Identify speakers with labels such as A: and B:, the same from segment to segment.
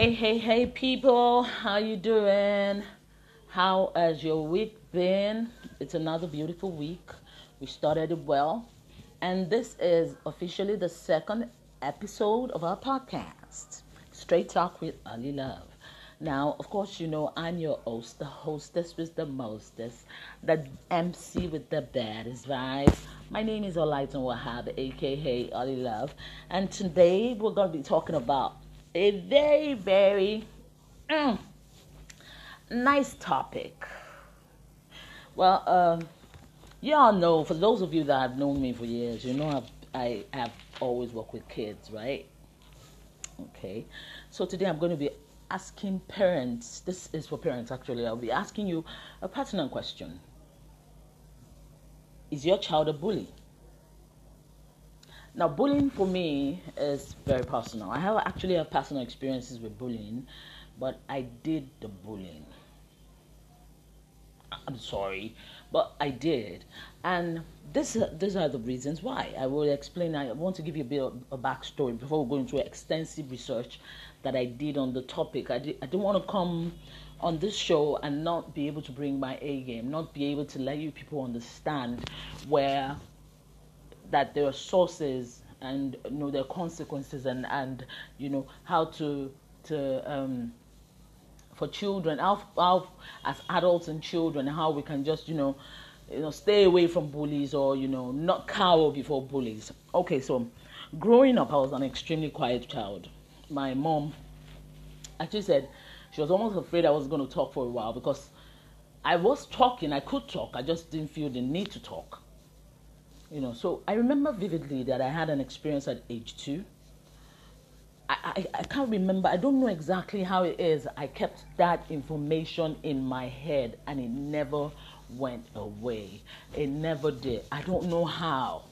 A: Hey, hey, hey, people! How you doing? How has your week been? It's another beautiful week. We started it well, and this is officially the second episode of our podcast, Straight Talk with Ali Love. Now, of course, you know I'm your host, the hostess with the mostest, the MC with the baddest vibes. My name is Olaitan Wahab, aka Ali Love, and today we're going to be talking about a very, very mm, nice topic. Well, uh, you all know, for those of you that have known me for years, you know I've, I have always worked with kids, right? Okay, so today I'm going to be asking parents, this is for parents actually, I'll be asking you a pertinent question. Is your child a bully? Now, bullying for me is very personal. I have actually have personal experiences with bullying, but I did the bullying. I'm sorry, but I did, and this these are the reasons why. I will explain. I want to give you a bit of a backstory before we go into extensive research that I did on the topic. I, did, I didn't want to come on this show and not be able to bring my A game, not be able to let you people understand where that there are sources and you know there are consequences and and you know how to to um for children how, how as adults and children how we can just you know you know stay away from bullies or you know not cower before bullies. Okay so growing up i was an extremely quiet child. My mom actually said she was almost afraid i was going to talk for a while because i was talking i could talk i just didn't feel the need to talk you know so i remember vividly that i had an experience at age two. I, I, I can't remember i don't know exactly how it is. I kept that information in my head and it never went away. It never did. I don't know how.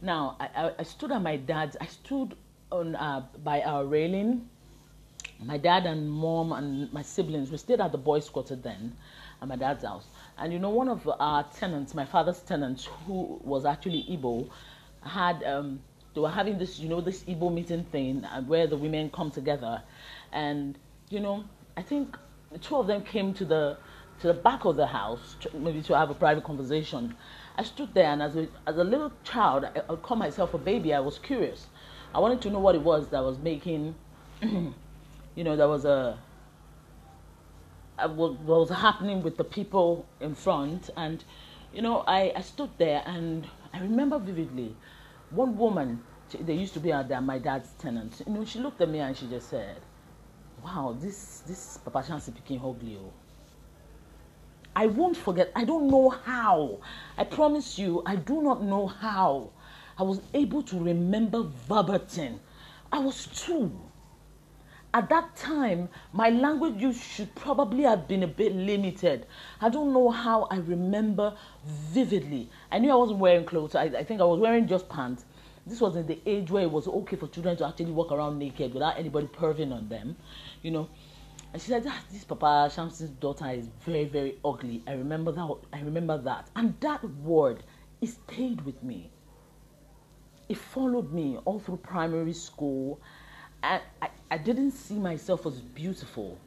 A: Now i, I, I stood at my dad's i stood on uh, by our railing my dad and mom and my siblings we stayed at the boys quarter then at my dad's house and you know, one of our tenants, my father's tenants, who was actually Igbo, had um, they were having this, you know, this Igbo meeting thing uh, where the women come together, and you know, I think two of them came to the to the back of the house, maybe to have a private conversation. I stood there, and as a as a little child, I, I'd call myself a baby. I was curious. I wanted to know what it was that was making, you know, there was a uh, what was happening with the people in front. And, you know, I, I stood there and I remember vividly one woman, they used to be at my dad's tenant. You know, she looked at me and she just said, wow, this, this Papa Shansi became ugly. I won't forget. I don't know how. I promise you, I do not know how. I was able to remember verbatim. I was two at that time, my language use should probably have been a bit limited. I don't know how I remember vividly. I knew I wasn't wearing clothes. I, I think I was wearing just pants. This was in the age where it was okay for children to actually walk around naked without anybody perving on them, you know. And she said, ah, "This Papa Shamsi's daughter is very, very ugly." I remember that. I remember that, and that word, it stayed with me. It followed me all through primary school I, I, I didn't see myself as beautiful.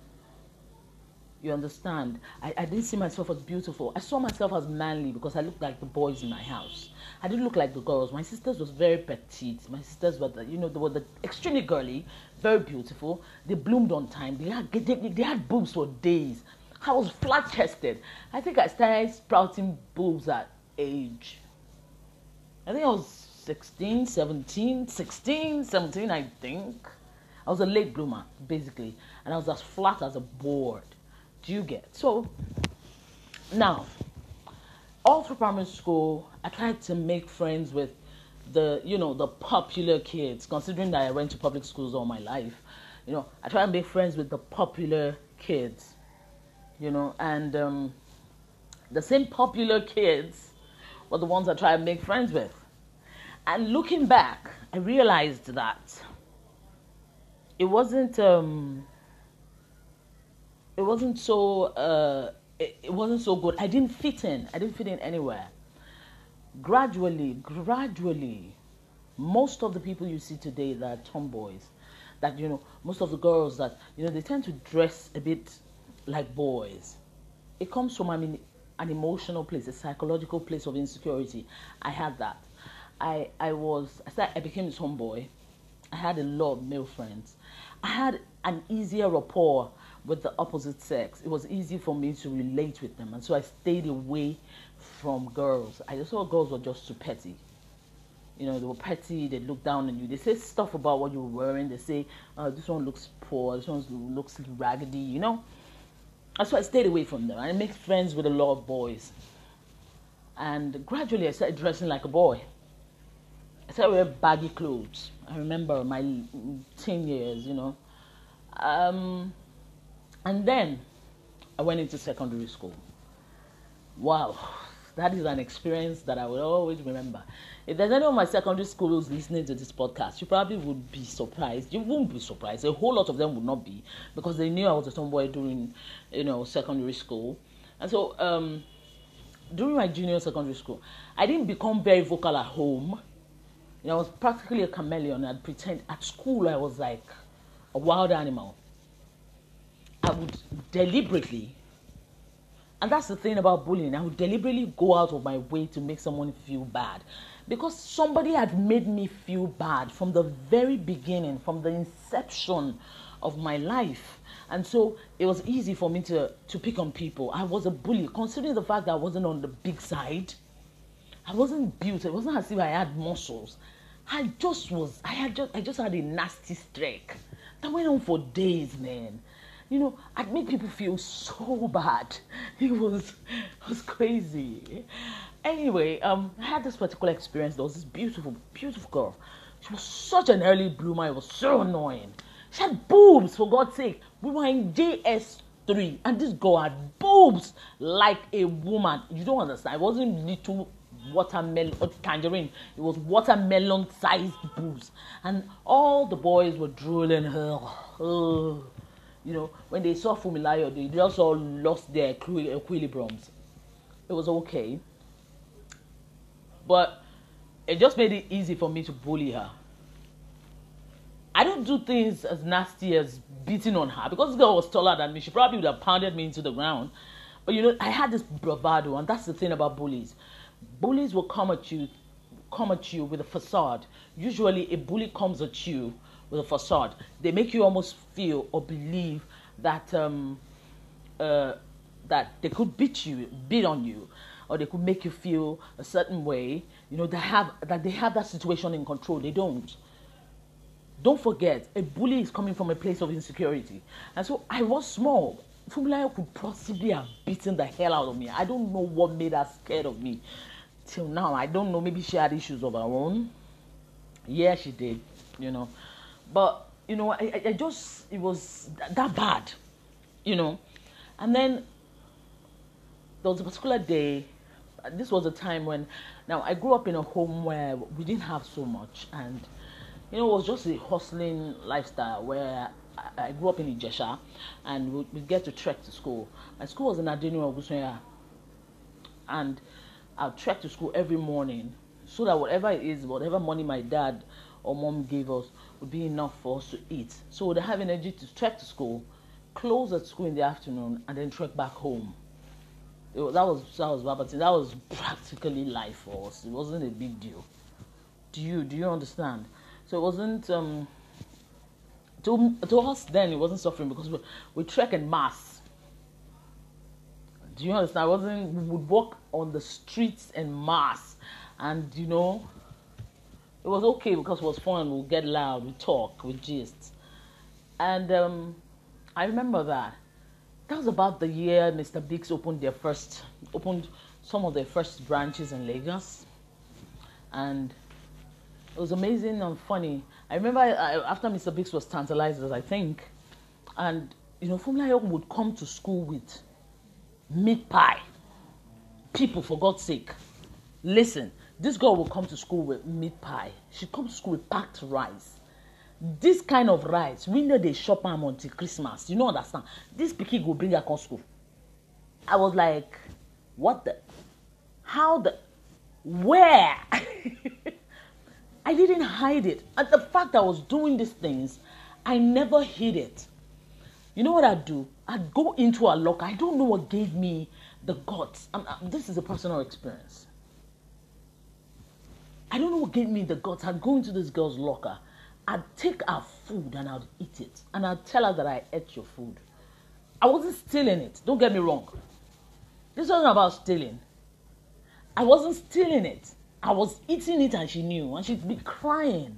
A: You understand? I, I didn't see myself as beautiful. I saw myself as manly because I looked like the boys in my house. I didn't look like the girls. My sisters was very petite. My sisters were, the, you know, they were the extremely girly, very beautiful. They bloomed on time. They had, they, they had boobs for days. I was flat chested. I think I started sprouting boobs at age. I think I was 16, 17, 16, 17, I think. I was a late bloomer, basically, and I was as flat as a board. Do you get? So, now, all through primary school, I tried to make friends with the, you know, the popular kids, considering that I went to public schools all my life. You know, I tried to make friends with the popular kids, you know, and um, the same popular kids were the ones I tried to make friends with. And looking back, I realized that it wasn't um it wasn't so uh it, it wasn't so good. I didn't fit in. I didn't fit in anywhere. Gradually, gradually, most of the people you see today that are tomboys, that you know most of the girls that you know they tend to dress a bit like boys. It comes from I mean an emotional place, a psychological place of insecurity. I had that. I I was I started, I became a tomboy. I had a lot of male friends. I had an easier rapport with the opposite sex. It was easy for me to relate with them, and so I stayed away from girls. I just thought girls were just too petty. You know, they were petty. They look down on you. They say stuff about what you were wearing. They say, oh, "This one looks poor. This one looks raggedy." You know, and so I stayed away from them. I made friends with a lot of boys, and gradually I started dressing like a boy. I started wearing baggy clothes. I remember my teen years. You know, um, and then I went into secondary school. Wow, that is an experience that I will always remember. If there's anyone in my secondary school who's listening to this podcast, you probably would be surprised. You won't be surprised. A whole lot of them would not be because they knew I was a tomboy during, you know, secondary school. And so, um, during my junior secondary school, I didn't become very vocal at home. You know, I was practically a chameleon. I'd pretend at school I was like a wild animal. I would deliberately and that's the thing about bullying. I would deliberately go out of my way to make someone feel bad because somebody had made me feel bad from the very beginning, from the inception of my life. And so it was easy for me to, to pick on people. I was a bully, considering the fact that I wasn't on the big side. I wasn't built. It wasn't as if I had muscles. I just was. I had just. I just had a nasty streak that went on for days, man you know, I'd make people feel so bad. It was, it was crazy. Anyway, um, I had this particular experience. There was this beautiful, beautiful girl. She was such an early bloomer. It was so annoying. She had boobs, for God's sake. We were in JS3, and this girl had boobs like a woman. You don't understand. It wasn't little watermelon or tangerine. It was watermelon sized boobs. And all the boys were drooling her. Oh you know, when they saw Funmilayo, they just all lost their equilibriums. It was okay. But it just made it easy for me to bully her. I don't do things as nasty as beating on her because this girl was taller than me. She probably would have pounded me into the ground. But you know, I had this bravado, and that's the thing about bullies. Bullies will come at you, come at you with a facade. Usually, a bully comes at you with a facade. They make you almost feel or believe that um, uh, that they could beat you, beat on you, or they could make you feel a certain way. You know, they have that they have that situation in control. They don't. Don't forget, a bully is coming from a place of insecurity, and so I was small. Funmilayo could possibly have beaten the hell out of me. I don't know what made her scared of me till now. I don't know. Maybe she had issues of her own. Yeah, she did. You know, but you know, I, I just it was that bad, you know. And then there was a particular day. This was a time when, now I grew up in a home where we didn't have so much, and you know, it was just a hustling lifestyle where I, I grew up in Ijesha, and we get to trek to school. My school was in Adenu Ogusoya, and I'd trek to school every morning so that whatever it is, whatever money my dad or mom gave us would be enough for us to eat. So we'd have energy to trek to school, close at school in the afternoon, and then trek back home. It, that was that was Babatin. That was practically life for us. It wasn't a big deal. Do you do you understand? So it wasn't um, to to us then. It wasn't suffering because we we trek in mass. Do you understand? I wasn't. We would walk on the streets in mass, and you know, it was okay because it was fun. We'll get loud, we talk, we gist. And um, I remember that. That was about the year Mr. Biggs opened their first, opened some of their first branches in Lagos. And it was amazing and funny. I remember I, after Mr. Biggs was tantalized, I think, and you know, Funmilayo would come to school with meat pie. People, for God's sake, listen. This girl will come to school with meat pie. She comes to school with packed rice. This kind of rice, we know they shop am until Christmas. You know understand? This pikin go bring her come school. I was like, what the? How the? Where? I didn't hide it. And the fact I was doing these things, I never hid it. You know what I'd do? I'd go into a locker. I don't know what gave me the guts. I'm, I'm, this is a personal experience. I don't know what gave me the guts. I'd go into this girl's locker. I'd take her food and I'd eat it. And I'd tell her that I ate your food. I wasn't stealing it. Don't get me wrong. This wasn't about stealing. I wasn't stealing it. I was eating it and she knew. And she'd be crying.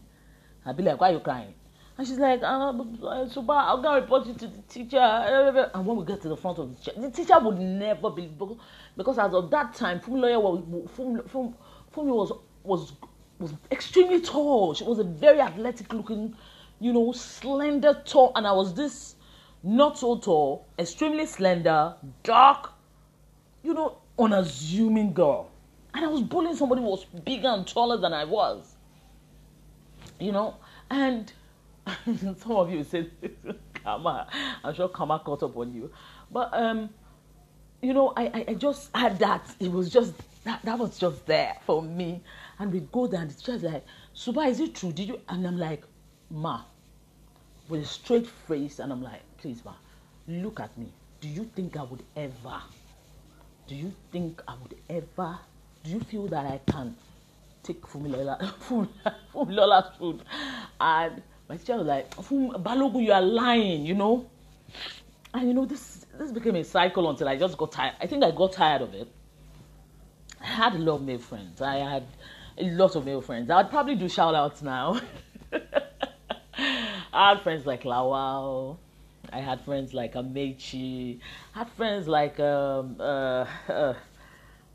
A: I'd be like, why are you crying? And she's like, uh, Suba, I'm going to report you to the teacher. And when we get to the front of the teacher, the teacher would never be, because as of that time, Funmilayo was, Fumi, Fumi was, was, was extremely tall. She was a very athletic looking, you know, slender, tall. And I was this not so tall, extremely slender, dark, you know, unassuming girl. And I was bullying somebody who was bigger and taller than I was. You know, and some of you said karma. I'm sure karma caught up on you. But um, you know, I, I, just had that. It was just that that was just there for me. And we go there and the teacher's like, Suba, is it true? Did you and I'm like, Ma, with a straight face, and I'm like, please, ma, look at me. Do you think I would ever? Do you think I would ever? Do you feel that I can take Fumilola, Fumilola's food? And my teacher was like, Balogun, you are lying, you know? And you know, this this became a cycle until I just got tired. I think I got tired of it. I had a lot of male friends. I had a lot of male friends. I'd probably do shout outs now. I had friends like Lawal. I had friends like Amechi. I had friends like um uh, uh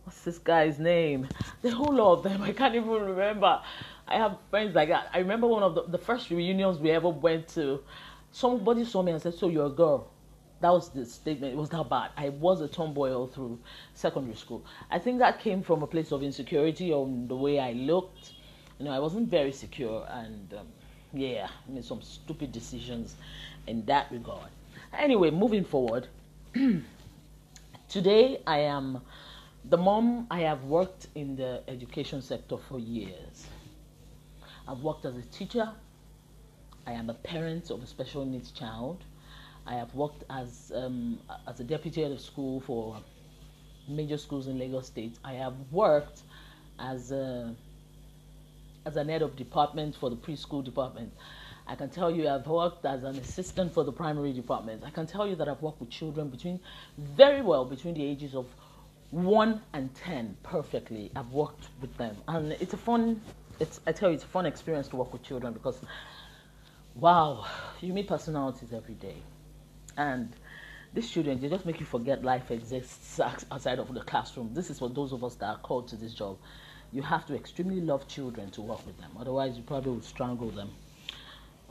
A: what's this guy's name? The whole lot of them. I can't even remember. I have friends like that. I remember one of the, the first reunions we ever went to. Somebody saw me and said, "So you're a girl." That was the statement. It was that bad. I was a tomboy all through secondary school. I think that came from a place of insecurity on the way I looked. You know, I wasn't very secure, and um, yeah, I made some stupid decisions in that regard. Anyway, moving forward. Today, I am the mom. I have worked in the education sector for years. I've worked as a teacher. I am a parent of a special needs child. I have worked as um, as a deputy head of school for major schools in Lagos State. I have worked as a as an head of department for the preschool department. I can tell you I've worked as an assistant for the primary department. I can tell you that I've worked with children between very well between the ages of one and ten perfectly. I've worked with them, and it's a fun it's I tell you, it's a fun experience to work with children because, wow, you meet personalities every day, and these children they just make you forget life exists outside of the classroom. This is for those of us that are called to this job. You have to extremely love children to work with them. Otherwise, you probably would strangle them.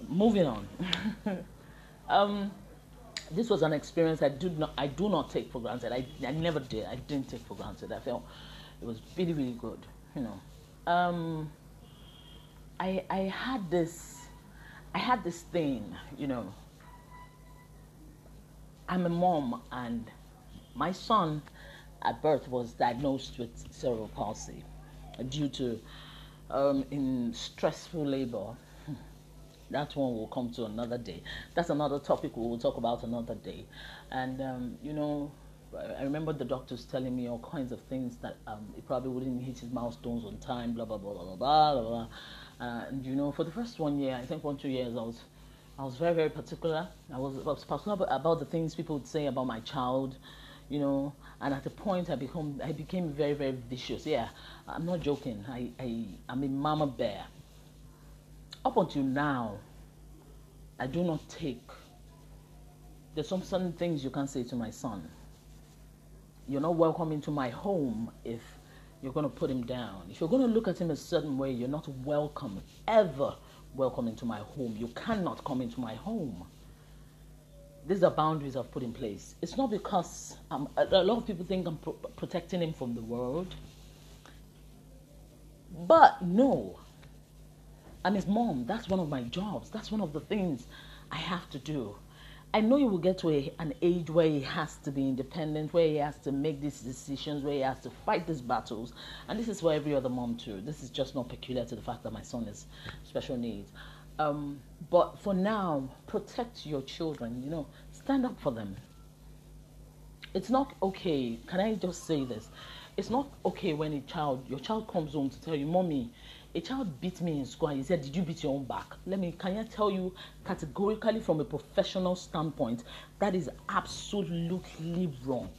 A: Moving on. um, this was an experience I did not I do not take for granted. I, I never did. I didn't take for granted. I felt it was really really good. You know. Um, I I had this I had this thing, you know. I'm a mom and my son at birth was diagnosed with cerebral palsy due to um, in stressful labor. That one will come to another day. That's another topic we will talk about another day. And um, you know, I remember the doctors telling me all kinds of things that um, he probably wouldn't hit his milestones on time, blah blah blah blah blah blah blah. And you know, for the first one year, I think one two years, I was, I was very very particular. I was, I was particular about the things people would say about my child, you know. And at the point, I become, I became very very vicious. Yeah, I'm not joking. I, I, I'm a mama bear. Up until now, I do not take. There's some certain things you can't say to my son. You're not welcome into my home if you're going to put him down. If you're going to look at him a certain way, you're not welcome, ever welcome into my home. You cannot come into my home. These are boundaries I've put in place. It's not because I'm, a lot of people think I'm pro- protecting him from the world. But no, I'm his mom. That's one of my jobs. That's one of the things I have to do. I know he will get to a, an age where he has to be independent, where he has to make these decisions, where he has to fight these battles. And this is for every other mom too. This is just not peculiar to the fact that my son is special needs. Um, but for now, protect your children. You know, stand up for them. It's not okay. Can I just say this? It's not okay when a child, your child comes home to tell you, "Mommy, a child beat me in school and he said, Did you beat your own back? Let me, can I tell you categorically from a professional standpoint, that is absolutely wrong.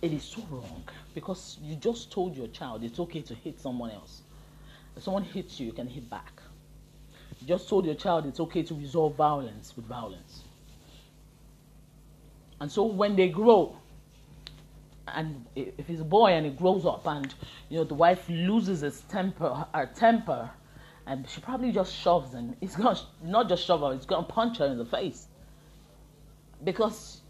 A: It is so wrong because you just told your child it's okay to hit someone else. If someone hits you, you can hit back. You just told your child it's okay to resolve violence with violence. And so when they grow, and if he's a boy and he grows up and you know the wife loses his temper her temper and she probably just shoves him. He's gonna not just shove her he's gonna punch her in the face. Because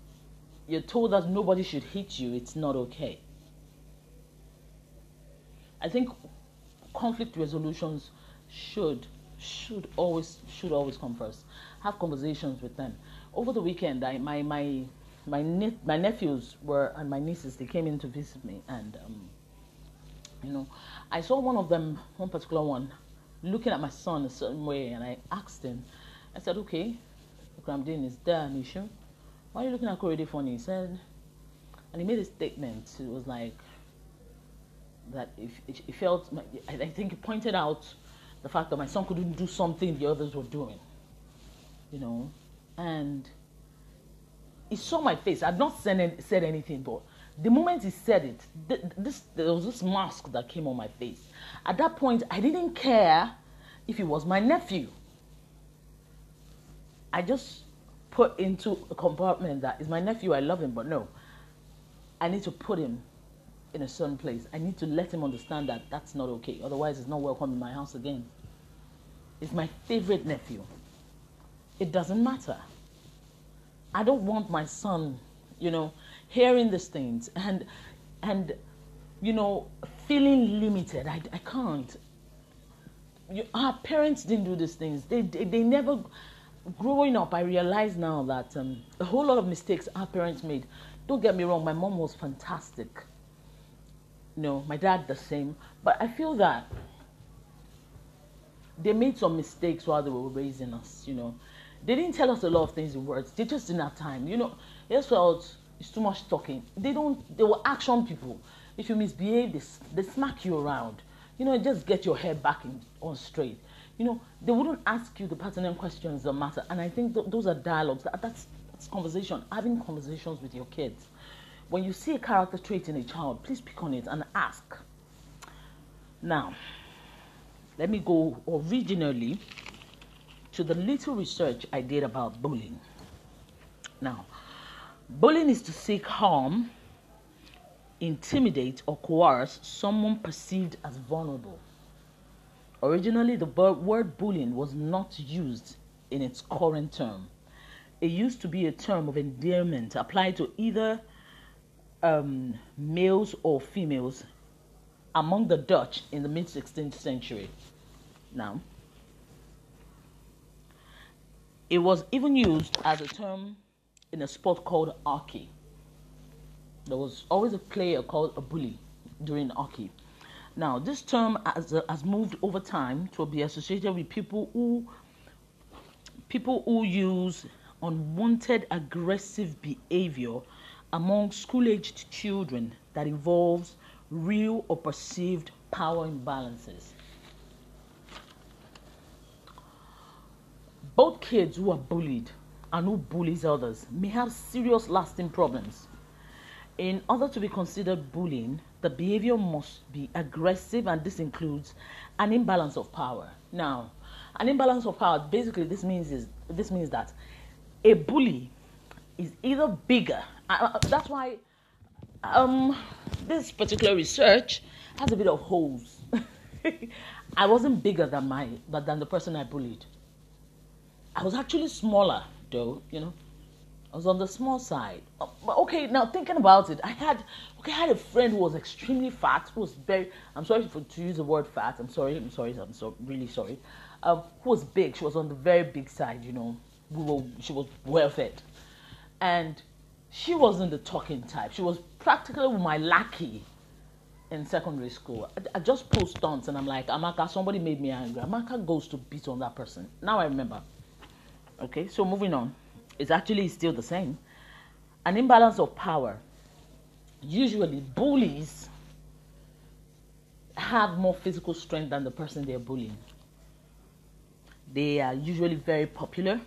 A: you're told that nobody should hit you it's not okay. I think conflict resolutions should should always should always come first. Have conversations with them. Over the weekend I, my my my ne- my nephews were and my nieces they came in to visit me and um, you know I saw one of them one particular one looking at my son a certain way and I asked him I said okay Gramdin is there an issue why are you looking at Korede funny he said and he made a statement. It was like that if he felt I think he pointed out the fact that my son couldn't do something the others were doing you know and he saw my face. I'd not said, said anything, but the moment he said it, this, there was this mask that came on my face. At that point, I didn't care if he was my nephew. I just put into a compartment that is my nephew, I love him, but no. I need to put him in a certain place. I need to let him understand that that's not okay. Otherwise, he's not welcome in my house again. He's my favorite nephew. It doesn't matter. I don't want my son, you know, hearing these things and and you know feeling limited. I, I can't. You, our parents didn't do these things. They, they, they never. Growing up, I realize now that um, a whole lot of mistakes our parents made. Don't get me wrong, my mom was fantastic. No, my dad the same. But I feel that they made some mistakes while they were raising us, you know. They didn't tell us a lot of things in words. They just didn't have time. You know, just felt it's too much talking. They don't. They were action people. If you misbehave, they, they smack you around. You know, just get your head back in, on straight. You know, they wouldn't ask you the pertinent questions that matter. And I think th- those are dialogues. That, that's, that's conversation. Having conversations with your kids. When you see a character trait in a child, please pick on it and ask. Now, let me go originally to the little research I did about bullying. Now, bullying is to seek harm, intimidate, or coerce someone perceived as vulnerable. Originally, the word bullying was not used in its current term. It used to be a term of endearment applied to either um, males or females among the Dutch in the mid 16th century. Now, it was even used as a term in a sport called hockey. There was always a player called a bully during hockey. Now, this term has, uh, has moved over time to be associated with people who people who use unwanted aggressive behavior among school-aged children that involves real or perceived power imbalances. Both kids who are bullied and who bullies others may have serious lasting problems. In order to be considered bullying, the behavior must be aggressive and this includes an imbalance of power. Now, an imbalance of power basically this means is this means that a bully is either bigger. Uh, uh that's why um, this particular research has a bit of holes. I wasn't bigger than my than the person I bullied. I was actually smaller, though, you know. I was on the small side. Uh, but okay, now thinking about it, I had okay, I had a friend who was extremely fat, who was very I'm sorry for, to use the word fat, I'm sorry, I'm sorry, I'm so really sorry. Um, who was big, she was on the very big side, you know. We were she was well fed. And she wasn't the talking type. She was practically my lackey in secondary school. I, I just pull stunts and I'm like, Amaka, somebody made me angry. Amaka goes to beat on that person. Now I remember. Okay, so moving on. It's actually still the same. An imbalance of power. Usually, bullies have more physical strength than the person they're bullying. They are usually very popular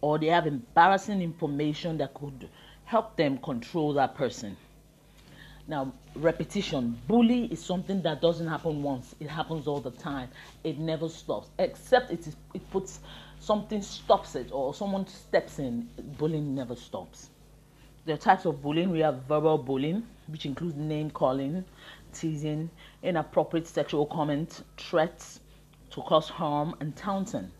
A: or they have embarrassing information that could help them control that person. Now, repetition. Bully is something that doesn't happen once. It happens all the time. It never stops. Except it, is, it puts something stops it or someone steps in. Bullying never stops. There are types of bullying. We have verbal bullying, which includes name calling, teasing, inappropriate sexual comment, threats to cause harm, and taunting.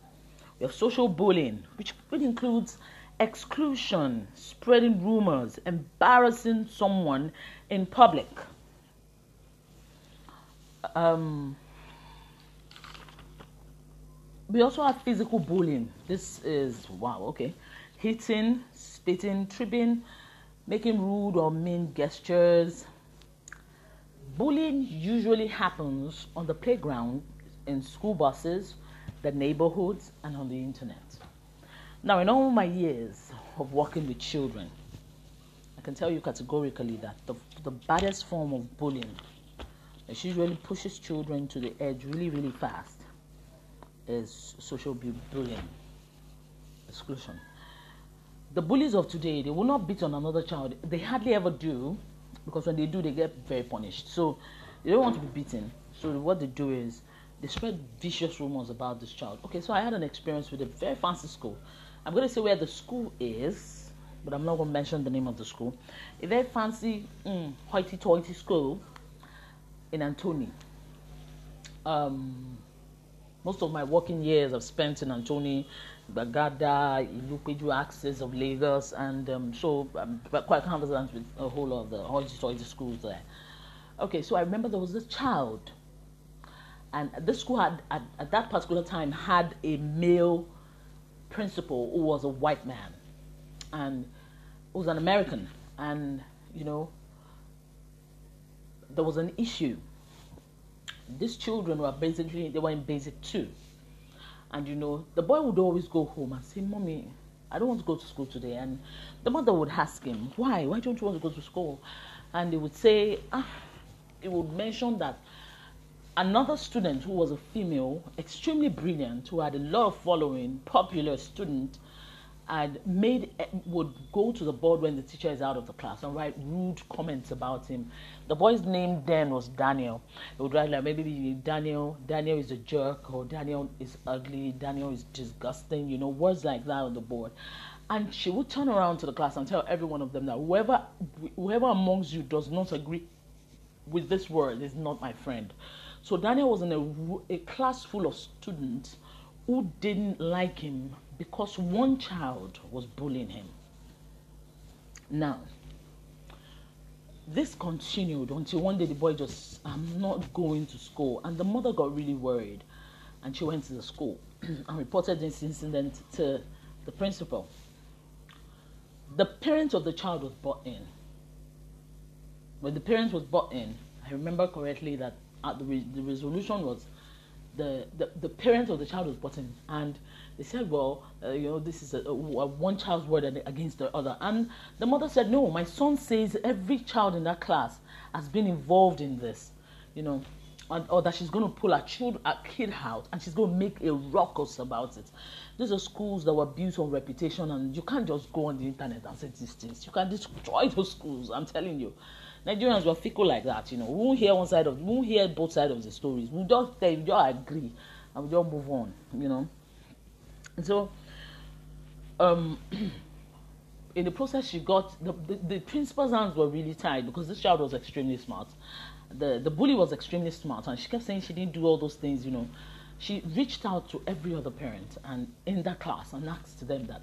A: We have social bullying, which, includes exclusion, spreading rumors, embarrassing someone in public. Um, we also have physical bullying. This is wow, okay. Hitting, spitting, tripping, making rude or mean gestures. Bullying usually happens on the playground, in school buses, the neighborhoods, and on the internet. Now, in all my years of working with children, I can tell you categorically that the, the baddest form of bullying, which usually pushes children to the edge really, really fast, is social bullying, exclusion. The bullies of today, they will not beat on another child. They hardly ever do, because when they do, they get very punished. So they don't want to be beaten. So what they do is they spread vicious rumors about this child. Okay, so I had an experience with a very fancy school I'm going to say where the school is, but I'm not going to mention the name of the school. A very fancy, mm, hoity-toity school in Anthony. Um, most of my working years I've spent in Anthony, Gbagada, Ilupeju axis of Lagos, and um, so I'm quite conversant with a whole lot of the hoity-toity schools there. Okay, so I remember there was this child, and this school had at, at that particular time had a male principal who was a white man and was an American. And, you know, there was an issue. These children were basically, they were in basic two. And, you know, the boy would always go home and say, Mommy, I don't want to go to school today. And the mother would ask him, Why? Why don't you want to go to school? And he would say, ah, he would mention that another student who was a female, extremely brilliant, who had a lot of following, popular student, and made eh, would go to the board when the teacher is out of the class and write rude comments about him. The boy's name then was Daniel. He would write like maybe Daniel, Daniel is a jerk, or Daniel is ugly, Daniel is disgusting, you know, words like that on the board. And she would turn around to the class and tell every one of them that whoever whoever amongst you does not agree with this word is not my friend. So Daniel was in a, a class full of students who didn't like him because one child was bullying him. Now, this continued until one day the boy just, I'm not going to school. And the mother got really worried and she went to the school and reported this incident to the principal. The parent of the child was brought in. When the parent was brought in, I remember correctly that the, re- the resolution was the, the, the parent of the child was brought in and they said well uh, you know this is a, a, one child's word against the other and the mother said no my son says every child in that class has been involved in this you know and, or that she's going to pull a, child, a kid out and she's going to make a ruckus about it these are schools that were built on reputation and you can't just go on the internet and say these things you can destroy those schools i'm telling you Nigerians were fickle like that, you know. We won't hear one side of, we won't hear both sides of the stories. We just we just agree, and we just move on, you know. And so, um, in the process, she got the, the, the principal's hands were really tied because this child was extremely smart. The the bully was extremely smart, and she kept saying she didn't do all those things, you know. She reached out to every other parent and in that class and asked them that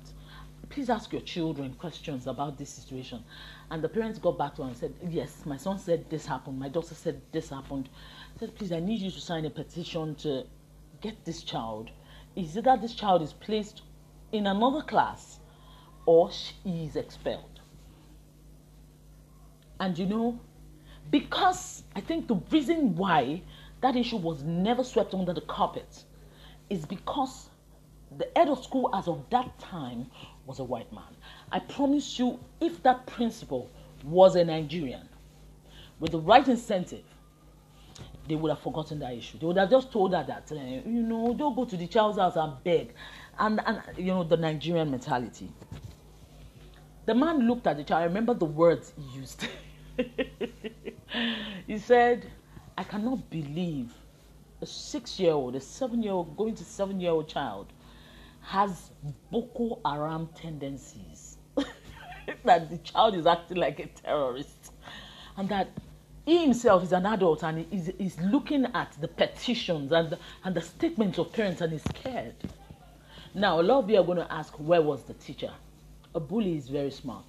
A: please ask your children questions about this situation. And the parents got back to her and said, yes, my son said this happened. My daughter said this happened. I said, please, I need you to sign a petition to get this child. Is it that this child is placed in another class or she is expelled? And you know, Because I think the reason why that issue was never swept under the carpet is because the head of school as of that time was a white man. I promise you, if that principal was a Nigerian with the right incentive, they would have forgotten that issue. They would have just told her that, uh, you know, don't go to the child's house and beg. And, and, you know, the Nigerian mentality. The man looked at the child. I remember the words he used. he said, I cannot believe a six year old, a seven year old, going to seven year old child has Boko Haram tendencies. that the child is acting like a terrorist. And that he himself is an adult and is, is looking at the petitions and the, and the statements of parents and is scared. Now, a lot of you are going to ask, where was the teacher? A bully is very smart.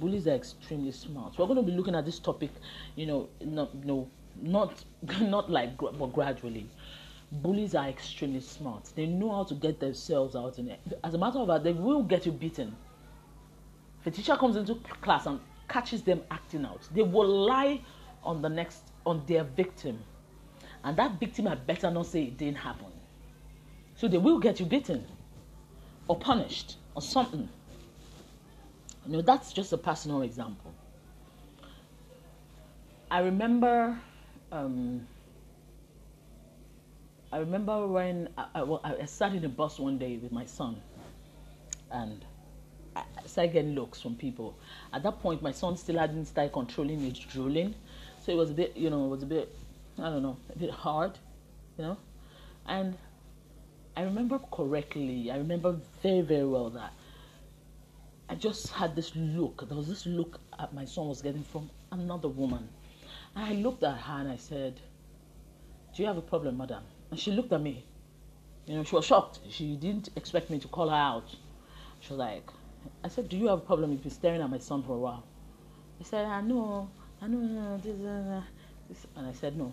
A: Bullies are extremely smart. We're going to be looking at this topic, you know, not, no, not, not like, but gradually. Bullies are extremely smart. They know how to get themselves out in it. As a matter of fact, they will get you beaten. If a teacher comes into class and catches them acting out, they will lie on the next on their victim, and that victim had better not say it didn't happen. So they will get you beaten, or punished, or something. You know, that's just a personal example. I remember. Um, I remember when I, I, I sat in a bus one day with my son, and started getting looks from people. At that point, my son still hadn't started controlling his drooling, so it was a bit, you know, it was a bit, I don't know, a bit hard, you know. And I remember correctly. I remember very, very well that I just had this look. There was this look that my son was getting from another woman, and I looked at her and I said, "Do you have a problem, madam?" And she looked at me. You know, she was shocked. She didn't expect me to call her out. She was like, I said, Do you have a problem? You've been staring at my son for a while. He said, I know, I know, this, uh, this. And I said, No.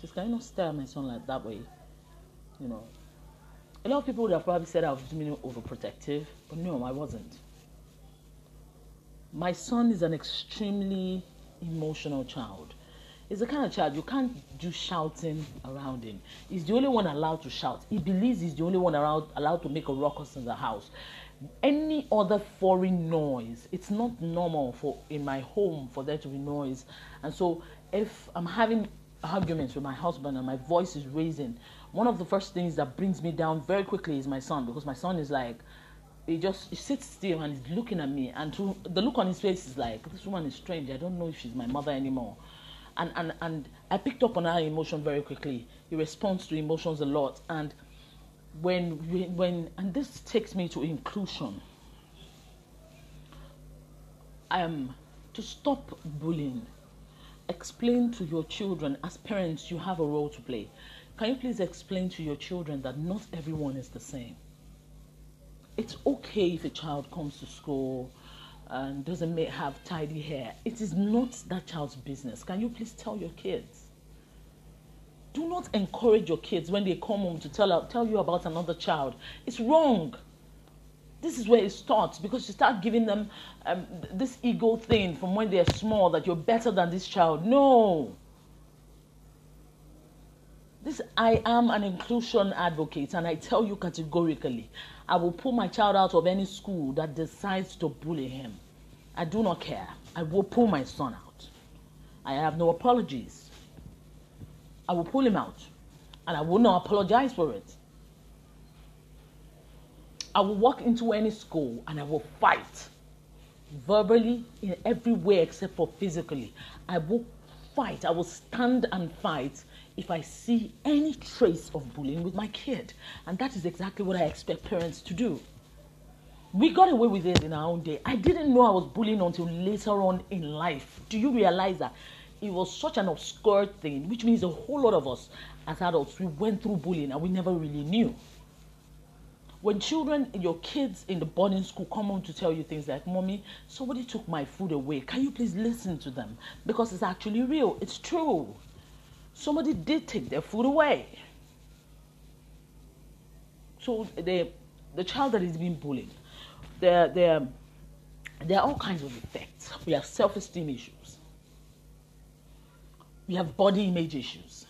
A: Just can you not stare at my son like that way? You know. A lot of people would have probably said I was being overprotective, but no, I wasn't. My son is an extremely emotional child. He's the kind of child you can't do shouting around him. He's the only one allowed to shout. He believes he's the only one allowed, allowed to make a ruckus in the house. Any other foreign noise, it's not normal for in my home for there to be noise. And so if I'm having arguments with my husband and my voice is raising, one of the first things that brings me down very quickly is my son because my son is like he just he sits still and he's looking at me and to, the look on his face is like this woman is strange i don't know if she's my mother anymore and, and, and I picked up on her emotion very quickly. He responds to emotions a lot. And when, when and this takes me to inclusion. Um, to stop bullying, explain to your children, as parents, you have a role to play. Can you please explain to your children that not everyone is the same? It's okay if a child comes to school and doesn't have tidy hair. It is not that child's business. Can you please tell your kids? Do not encourage your kids when they come home to tell, tell you about another child. It's wrong. This is where it starts because you start giving them um, this ego thing from when they're small that you're better than this child. No. This I am an inclusion advocate, and I tell you categorically, I will pull my child out of any school that decides to bully him. I do not care. I will pull my son out. I have no apologies. I will pull him out, and I will not apologize for it. I will walk into any school and I will fight verbally in every way except for physically. I will fight. I will stand and fight if I see any trace of bullying with my kid. And that is exactly what I expect parents to do. We got away with it in our own day. I didn't know I was bullying until later on in life. Do you realize that? It was such an obscure thing, which means a whole lot of us as adults, we went through bullying and we never really knew. When children, your kids in the boarding school come home to tell you things like, Mommy, somebody took my food away. Can you please listen to them? Because it's actually real. It's true somebody did take their food away. So the the child that is being bullied, there there there are all kinds of effects. We have self-esteem issues. We have body image issues.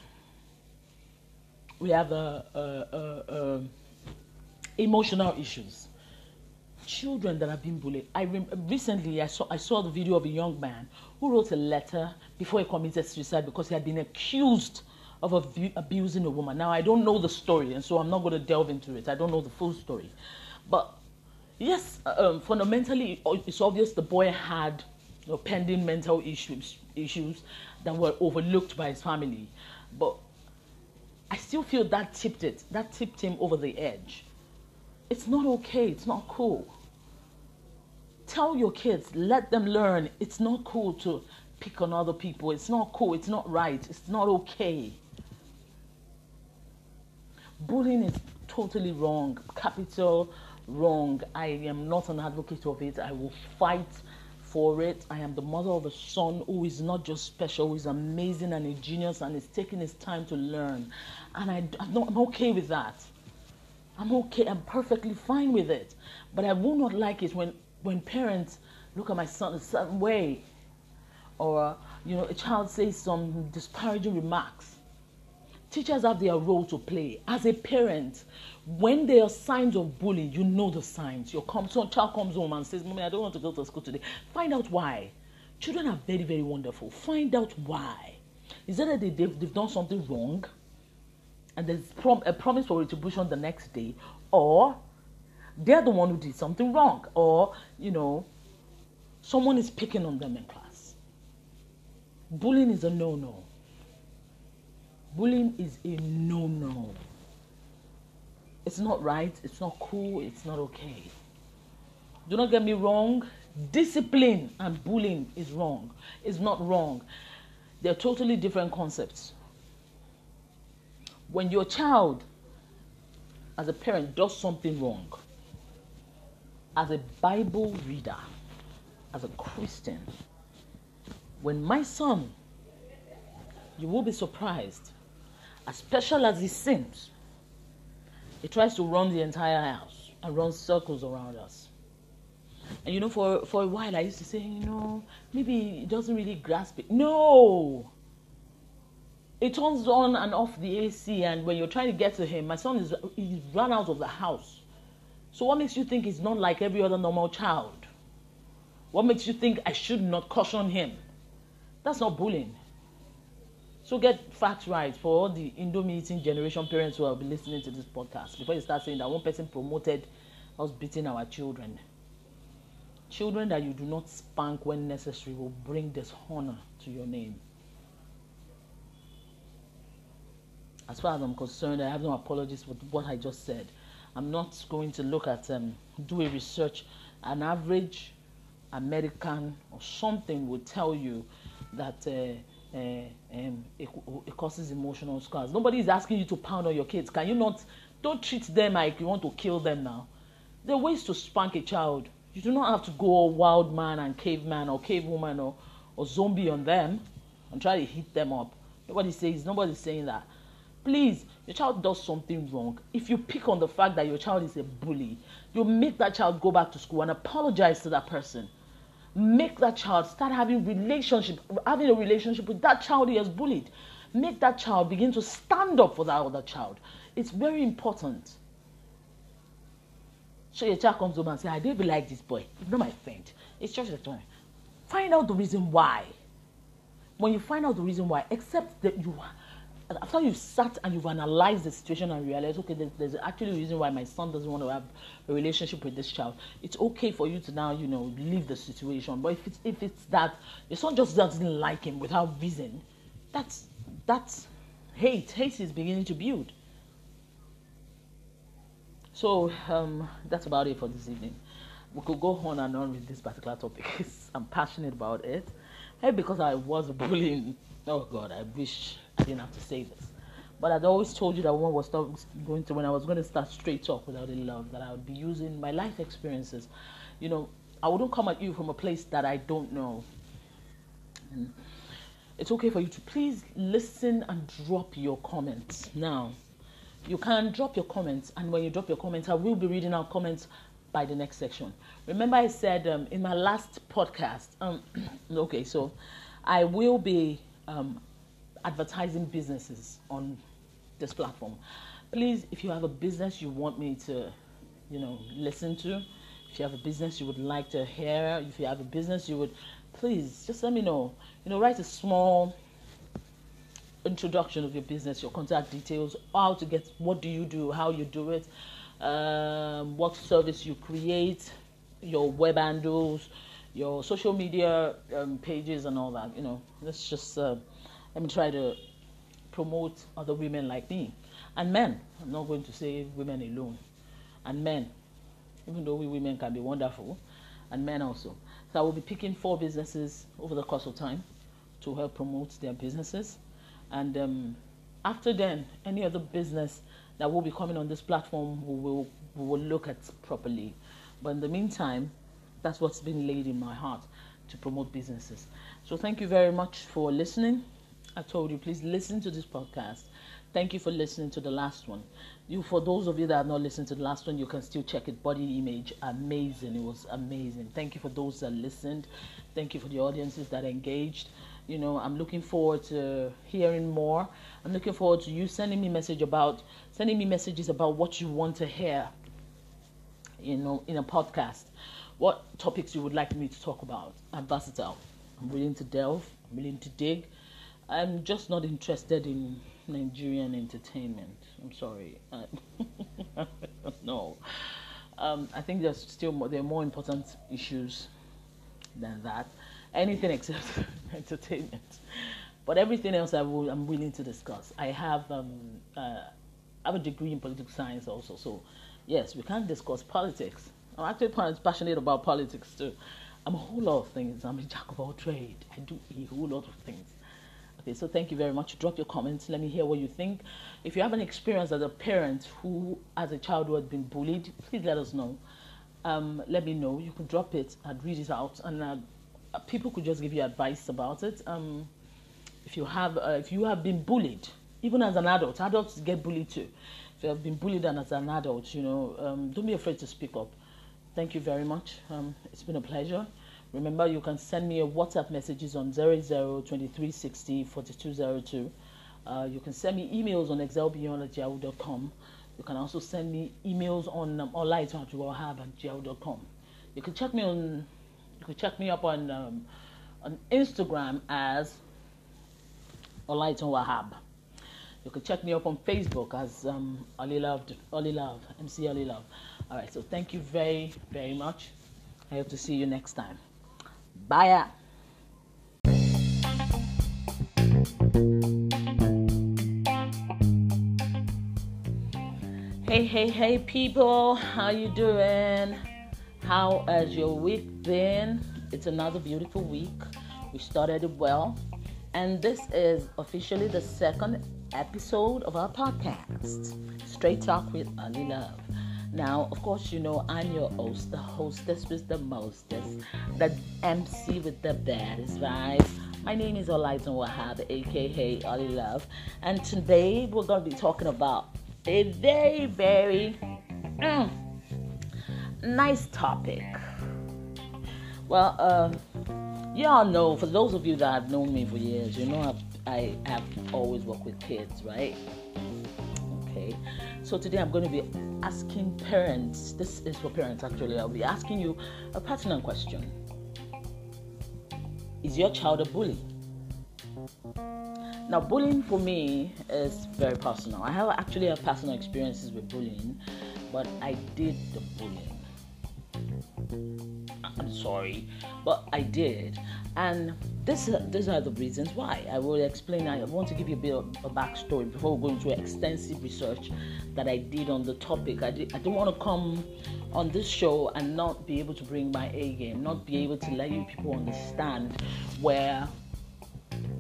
A: We have uh, uh, uh, uh emotional issues. Children that have been bullied. I recently I saw I saw the video of a young man who wrote a letter before he committed suicide because he had been accused of abu- abusing a woman. Now I don't know the story, and so I'm not going to delve into it. I don't know the full story, but yes, um, fundamentally it's obvious the boy had you know, pending mental issues issues that were overlooked by his family, but I still feel that tipped it. That tipped him over the edge. It's not okay. It's not cool. Tell your kids, let them learn. It's not cool to pick on other people. It's not cool. It's not right. It's not okay. Bullying is totally wrong. Capital wrong. I am not an advocate of it. I will fight for it. I am the mother of a son who is not just special, who is amazing and a genius and is taking his time to learn. And I, I'm, not, I'm okay with that. I'm okay. I'm perfectly fine with it. But I will not like it when, when parents look at my son a certain way or, you know, a child says some disparaging remarks. Teachers have their role to play. As a parent, when there are signs of bullying, you know the signs. Your come, so child comes home and says, Mommy, I don't want to go to school today. Find out why. Children are very, very wonderful. Find out why. Is it that they, they've, they've done something wrong? and there's prom- a promise for retribution the next day, or they're the one who did something wrong, or you know, someone is picking on them in class. Bullying is a no no. Bullying is a no no. It's not right, it's not cool, it's not okay. Do not get me wrong, discipline and bullying is wrong. It's not wrong. They're totally different concepts when your child, as a parent, does something wrong, as a Bible reader, as a Christian, when my son, you will be surprised, as special as he seems, he tries to run the entire house and run circles around us. And you know, for, for a while I used to say, you know, maybe he doesn't really grasp it. No! it turns on and off the AC, and when you're trying to get to him, my son is he's run out of the house. So what makes you think he's not like every other normal child? What makes you think I should not caution him? That's not bullying. So get facts right for all the Indomie eating generation parents who will be listening to this podcast before you start saying that one person promoted us beating our children. Children that you do not spank when necessary will bring dishonor to your name. as far as I'm concerned, I have no apologies for what I just said. I'm not going to look at um, do a research. An average American or something will tell you that uh, uh, um, it, it, causes emotional scars. Nobody is asking you to pound on your kids. Can you not? Don't treat them like you want to kill them now. There are ways to spank a child. You do not have to go wild man and caveman or cavewoman or, or zombie on them and try to hit them up. Nobody says. Nobody's saying that. Please, your child does something wrong. If you pick on the fact that your child is a bully, you make that child go back to school and apologize to that person. Make that child start having relationship, having a relationship with that child he has bullied. Make that child begin to stand up for that other child. It's very important. So your child comes home and say, I don't like this boy. He's not my friend. It's just a toy. Find out the reason why. When you find out the reason why, accept that you after you've sat and you've analyzed the situation and realized, okay, there's, there's actually a reason why my son doesn't want to have a relationship with this child. It's okay for you to now, you know, leave the situation. But if it's if it's that your son just doesn't like him without reason, that's that's hate. Hate is beginning to build. So um, that's about it for this evening. We could go on and on with this particular topic. I'm passionate about it. Maybe because I was bullying. Oh God, I wish I didn't have to say this. But I'd always told you that when I was going to when I was going to start straight talk without any love, that I would be using my life experiences. You know, I wouldn't come at you from a place that I don't know. And it's okay for you to please listen and drop your comments. Now, you can drop your comments, and when you drop your comments, I will be reading out comments by the next section. Remember, I said um, in my last podcast, um, okay, so I will be um, advertising businesses on this platform. Please, if you have a business you want me to, you know, listen to, if you have a business you would like to hear, if you have a business you would, please just let me know. You know, write a small introduction of your business, your contact details, how to get, what do you do, how you do it, um, what service you create, your web handles, your social media um, pages, and all that. You know, let's just uh, let me try to promote other women like me and men. I'm not going to say women alone, and men, even though we women can be wonderful, and men also. So I will be picking four businesses over the course of time to help promote their businesses, and um, after then, any other business that will be coming on this platform, we will we will look at properly. But in the meantime, that's what's been laid in my heart to promote businesses. So thank you very much for listening. I told you, please listen to this podcast. Thank you for listening to the last one. You, for those of you that have not listened to the last one, you can still check it. Body image, amazing. It was amazing. Thank you for those that listened. Thank you for the audiences that engaged. You know, I'm looking forward to hearing more. I'm looking forward to you sending me message about sending me messages about what you want to hear. You know, in a podcast, what topics you would like me to talk about. I'm versatile. I'm willing to delve. I'm willing to dig. I'm just not interested in Nigerian entertainment. I'm sorry. no. Um, I think there's still more, there are more important issues than that. Anything except entertainment. But everything else I will, I'm willing to discuss. I have um, uh, I have a degree in political science also, so yes, we can discuss politics. I'm actually passionate about politics too. I'm a whole lot of things. I'm a jack of all trades. I do a whole lot of things. Okay, so thank you very much. Drop your comments. Let me hear what you think. If you have an experience as a parent who, as a child, who has been bullied, please let us know. Um, let me know. You could drop it. I'd read it out, and uh, people could just give you advice about it. Um, if you have, uh, if you have been bullied, even as an adult, adults get bullied too. If you have been bullied and as an adult, you know, um, don't be afraid to speak up. Thank you very much. Um, it's been a pleasure. Remember, you can send me a WhatsApp messages on 002360 4202. Uh, you can send me emails on excelbeyond@yahoo.com. You can also send me emails on um, yahoo.com. You can check me on, you can check me up on um, on Instagram as Olaitan Wahab. You can check me up on Facebook as um, Ali Love, Ali Love, MC Ali Love. All right, so thank you very, very much. I hope to see you next time. Bye. Hey, hey, hey, people. How you doing? How has your week been? It's another beautiful week. We started it well. And this is officially the second episode of our podcast, Straight Talk with Ali Love. Now, of course, you know I'm your host, the hostess with the mostest, the MC with the baddest vibes. My name is Olaitan Wahab, aka Ali Love, and today we're going to be talking about a very, very mm, nice topic. Well, uh, y'all know, for those of you that have known me for years, you know I've, I have always worked with kids, right? Okay. So today I'm going to be asking parents, this is for parents actually, I'll be asking you a pertinent question. Is your child a bully? Now, bullying for me is very personal. I have actually have personal experiences with bullying, but I did the bullying. I'm sorry, but I did. And this, these are the reasons why. I will explain. I want to give you a bit of a backstory before we go into extensive research that I did on the topic. I, did, I didn't want to come on this show and not be able to bring my A game, not be able to let you people understand where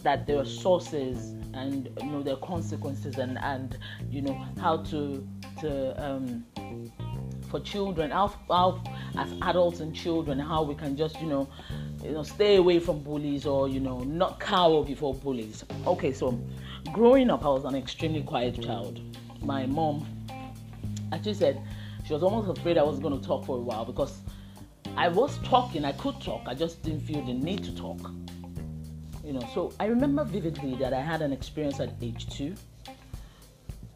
A: that there are sources and you know there are consequences and and you know how to to um, for children, how, how as adults and children, how we can just you know, you know, stay away from bullies or you know, not cower before bullies. Okay, so growing up, I was an extremely quiet child. My mom actually said she was almost afraid I was going to talk for a while because I was talking, I could talk, I just didn't feel the need to talk. You know, so I remember vividly that I had an experience at age two.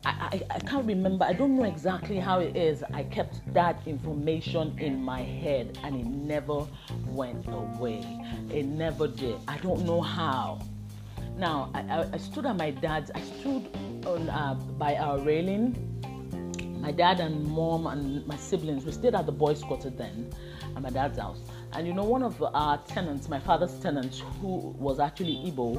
A: I, I, I can't remember, I don't know exactly how it is. I kept that information in my head and it never went away. It never did. I don't know how. Now, I, I stood at my dad's, I stood on, uh, by our railing. My dad and mom and my siblings, we stayed at the boys' quarter then at my dad's house. And you know, one of our tenants, my father's tenants, who was actually Igbo,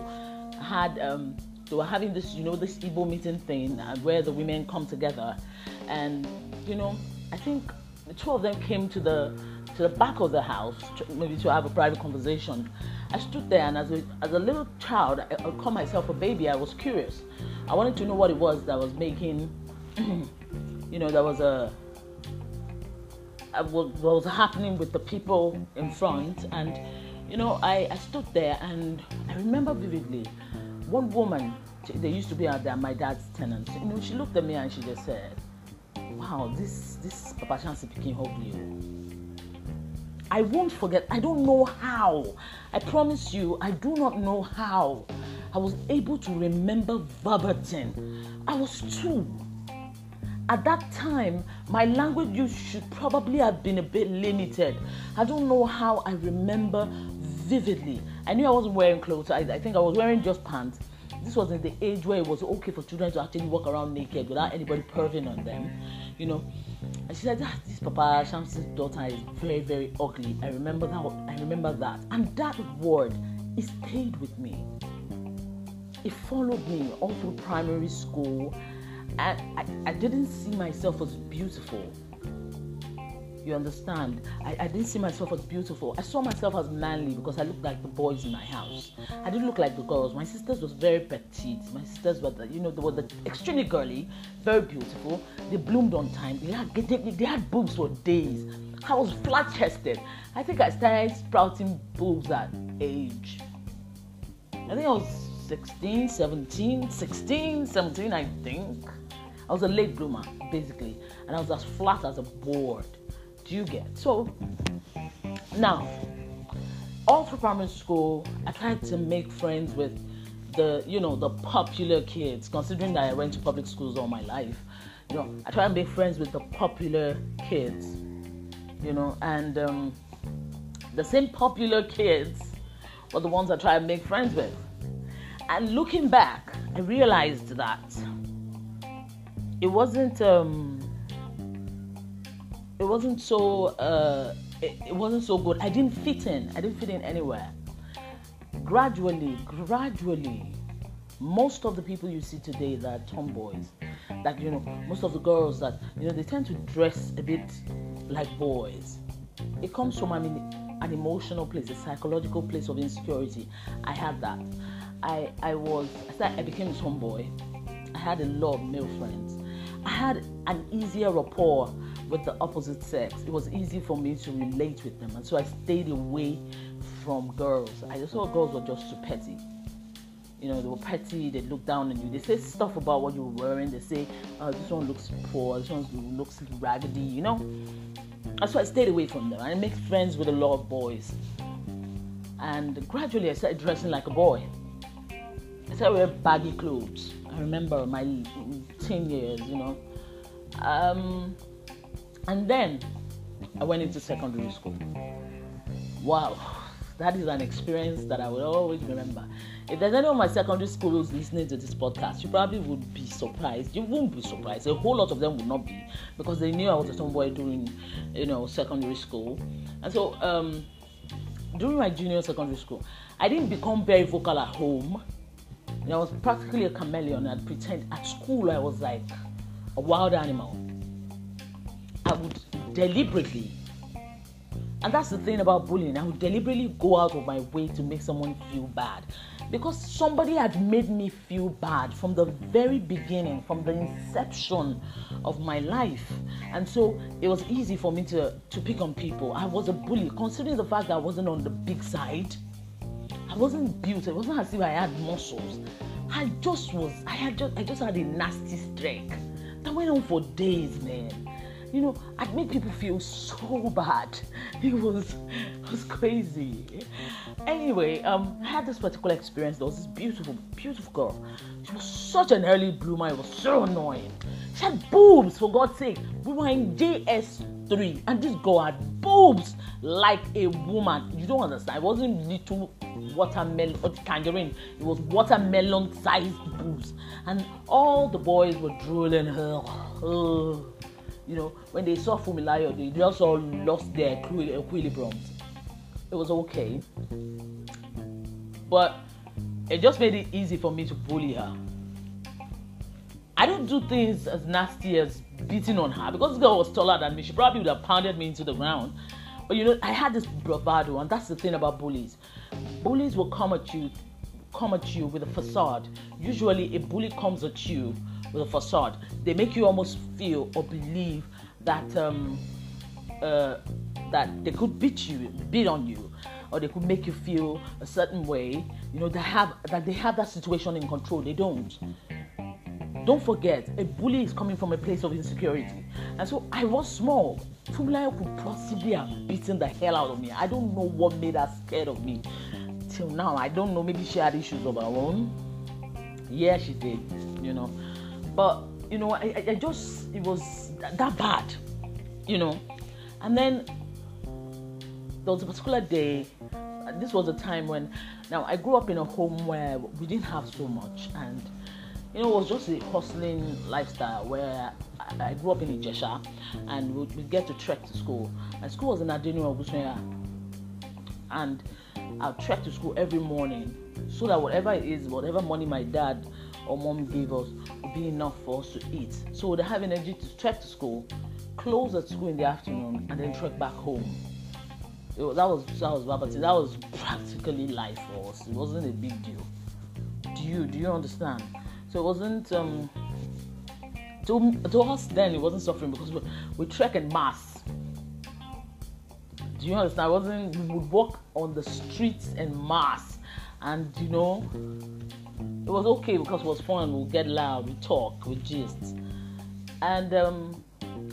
A: had um, they were having this, you know, this Igbo meeting thing uh, where the women come together, and you know, I think the two of them came to the to the back of the house, maybe to have a private conversation. I stood there, and as a, as a little child, I, I call myself a baby. I was curious. I wanted to know what it was that was making, you know, that was a what was happening with the people in front, and you know, I, I stood there, and I remember vividly one woman, they used to be at my dad's tenants. You know, she looked at me and she just said, "Wow, this this Papa Chancy became ugly." I won't forget. I don't know how. I promise you, I do not know how. I was able to remember verbatim. I was two. At that time, my language use should probably have been a bit limited. I don't know how I remember vividly. I knew I wasn't wearing clothes. I, I think I was wearing just pants. This was in the age where it was okay for children to actually walk around naked without anybody perving on them, you know. And she said, ah, "This Papa Shams's daughter is very, very ugly." I remember that. I remember that, and that word, it stayed with me. It followed me all through primary school, and I, I didn't see myself as beautiful. You understand? I, I didn't see myself as beautiful. I saw myself as manly because I looked like the boys in my house. I didn't look like the girls. My sisters was very petite. My sisters were, the, you know, they were the extremely girly, very beautiful. They bloomed on time. They had, they, they had boobs for days. I was flat chested. I think I started sprouting boobs at age. I think I was 16, 17, 16, 17, I think. I was a late bloomer, basically, and I was as flat as a board. Do you get? So now, all through primary school, I tried to make friends with the, you know, the popular kids. Considering that I went to public schools all my life, you know, I try to make friends with the popular kids. You know, and um, the same popular kids were the ones I try to make friends with. And looking back, I realized that it wasn't. Um, it wasn't so uh, it, it wasn't so good. I didn't fit in. I didn't fit in anywhere. Gradually, gradually, most of the people you see today that are tomboys, that you know, most of the girls that you know, they tend to dress a bit like boys. It comes from an emotional place, a psychological place of insecurity. I had that. I I was I became a tomboy. I had a lot of male friends. I had an easier rapport with the opposite sex. It was easy for me to relate with them, and so I stayed away from girls. I just thought girls were just too petty. You know, they were petty. They look down on you. They say stuff about what you were wearing. They say, oh, "This one looks poor. This one looks raggedy." You know, and so I stayed away from them. I made friends with a lot of boys, and gradually I started dressing like a boy. I started wearing baggy clothes. I remember my teen years. You know. Um, and then I went into secondary school. Wow, that is an experience that I will always remember. If there's any of my secondary schools listening to this podcast, you probably would be surprised. You won't be surprised. A whole lot of them would not be because they knew I was a tomboy during, you know, secondary school. And so, um, during my junior secondary school, I didn't become very vocal at home. I was practically a chameleon. I'd pretend at school I was like a wild animal. I would deliberately, and that's the thing about bullying, I would deliberately go out of my way to make someone feel bad because somebody had made me feel bad from the very beginning, from the inception of my life. And so it was easy for me to, to pick on people. I was a bully, considering the fact that I wasn't on the big side. I wasn't built, it wasn't as if I had muscles. I just was, I had just I just had a nasty streak that went on for days, man. You know, I'd make people feel so bad. It was, it was crazy. Anyway, um, I had this particular experience. There was this beautiful, beautiful girl. She was such an early bloomer. It was so annoying. She had boobs, for God's sake. We were in JS3, and this girl had boobs like a woman. You don't understand. It wasn't little watermelon or tangerine. It was watermelon sized boobs. And all the boys were drooling her. You know, when they saw Funmilayo, they just all lost their equilibrium. It was okay, but it just made it easy for me to bully her. I don't do things as nasty as beating on her because this girl was taller than me. She probably would have pounded me into the ground. But you know, I had this bravado, and that's the thing about bullies. Bullies will come at you, come at you with a facade. Usually, a bully comes at you with a facade. They make you almost feel or believe that um, uh, that they could beat you, beat on you, or they could make you feel a certain way. You know, they have that they have that situation in control. They don't. Don't forget, a bully is coming from a place of insecurity. And so I was small. Funmilayo could possibly have beaten the hell out of me. I don't know what made her scared of me. Till now, I don't know. Maybe she had issues of her own. Yeah, she did, you know. But you know, I, I just it was that bad, you know. And then there was a particular day. This was a time when now I grew up in a home where we didn't have so much, and you know, it was just a hustling lifestyle where I, I grew up in Ijesha, and we'd, we'd, get to trek to school. And school was in Adeniran Ogunsanya, and I'd trek to school every morning so that whatever it is, whatever money my dad or mom gave us would be enough for us to eat. So we'd have energy to trek to school, close at school in the afternoon, and then trek back home. It, that was that was Babati. That was practically life for us. It wasn't a big deal. Do you do you understand? So it wasn't um to, to us then it wasn't suffering because we, we trek in mass. Do you understand? I wasn't we would walk on the streets in mass and you know it was okay because it was fun. We'll get loud, we talk, we gist. And um,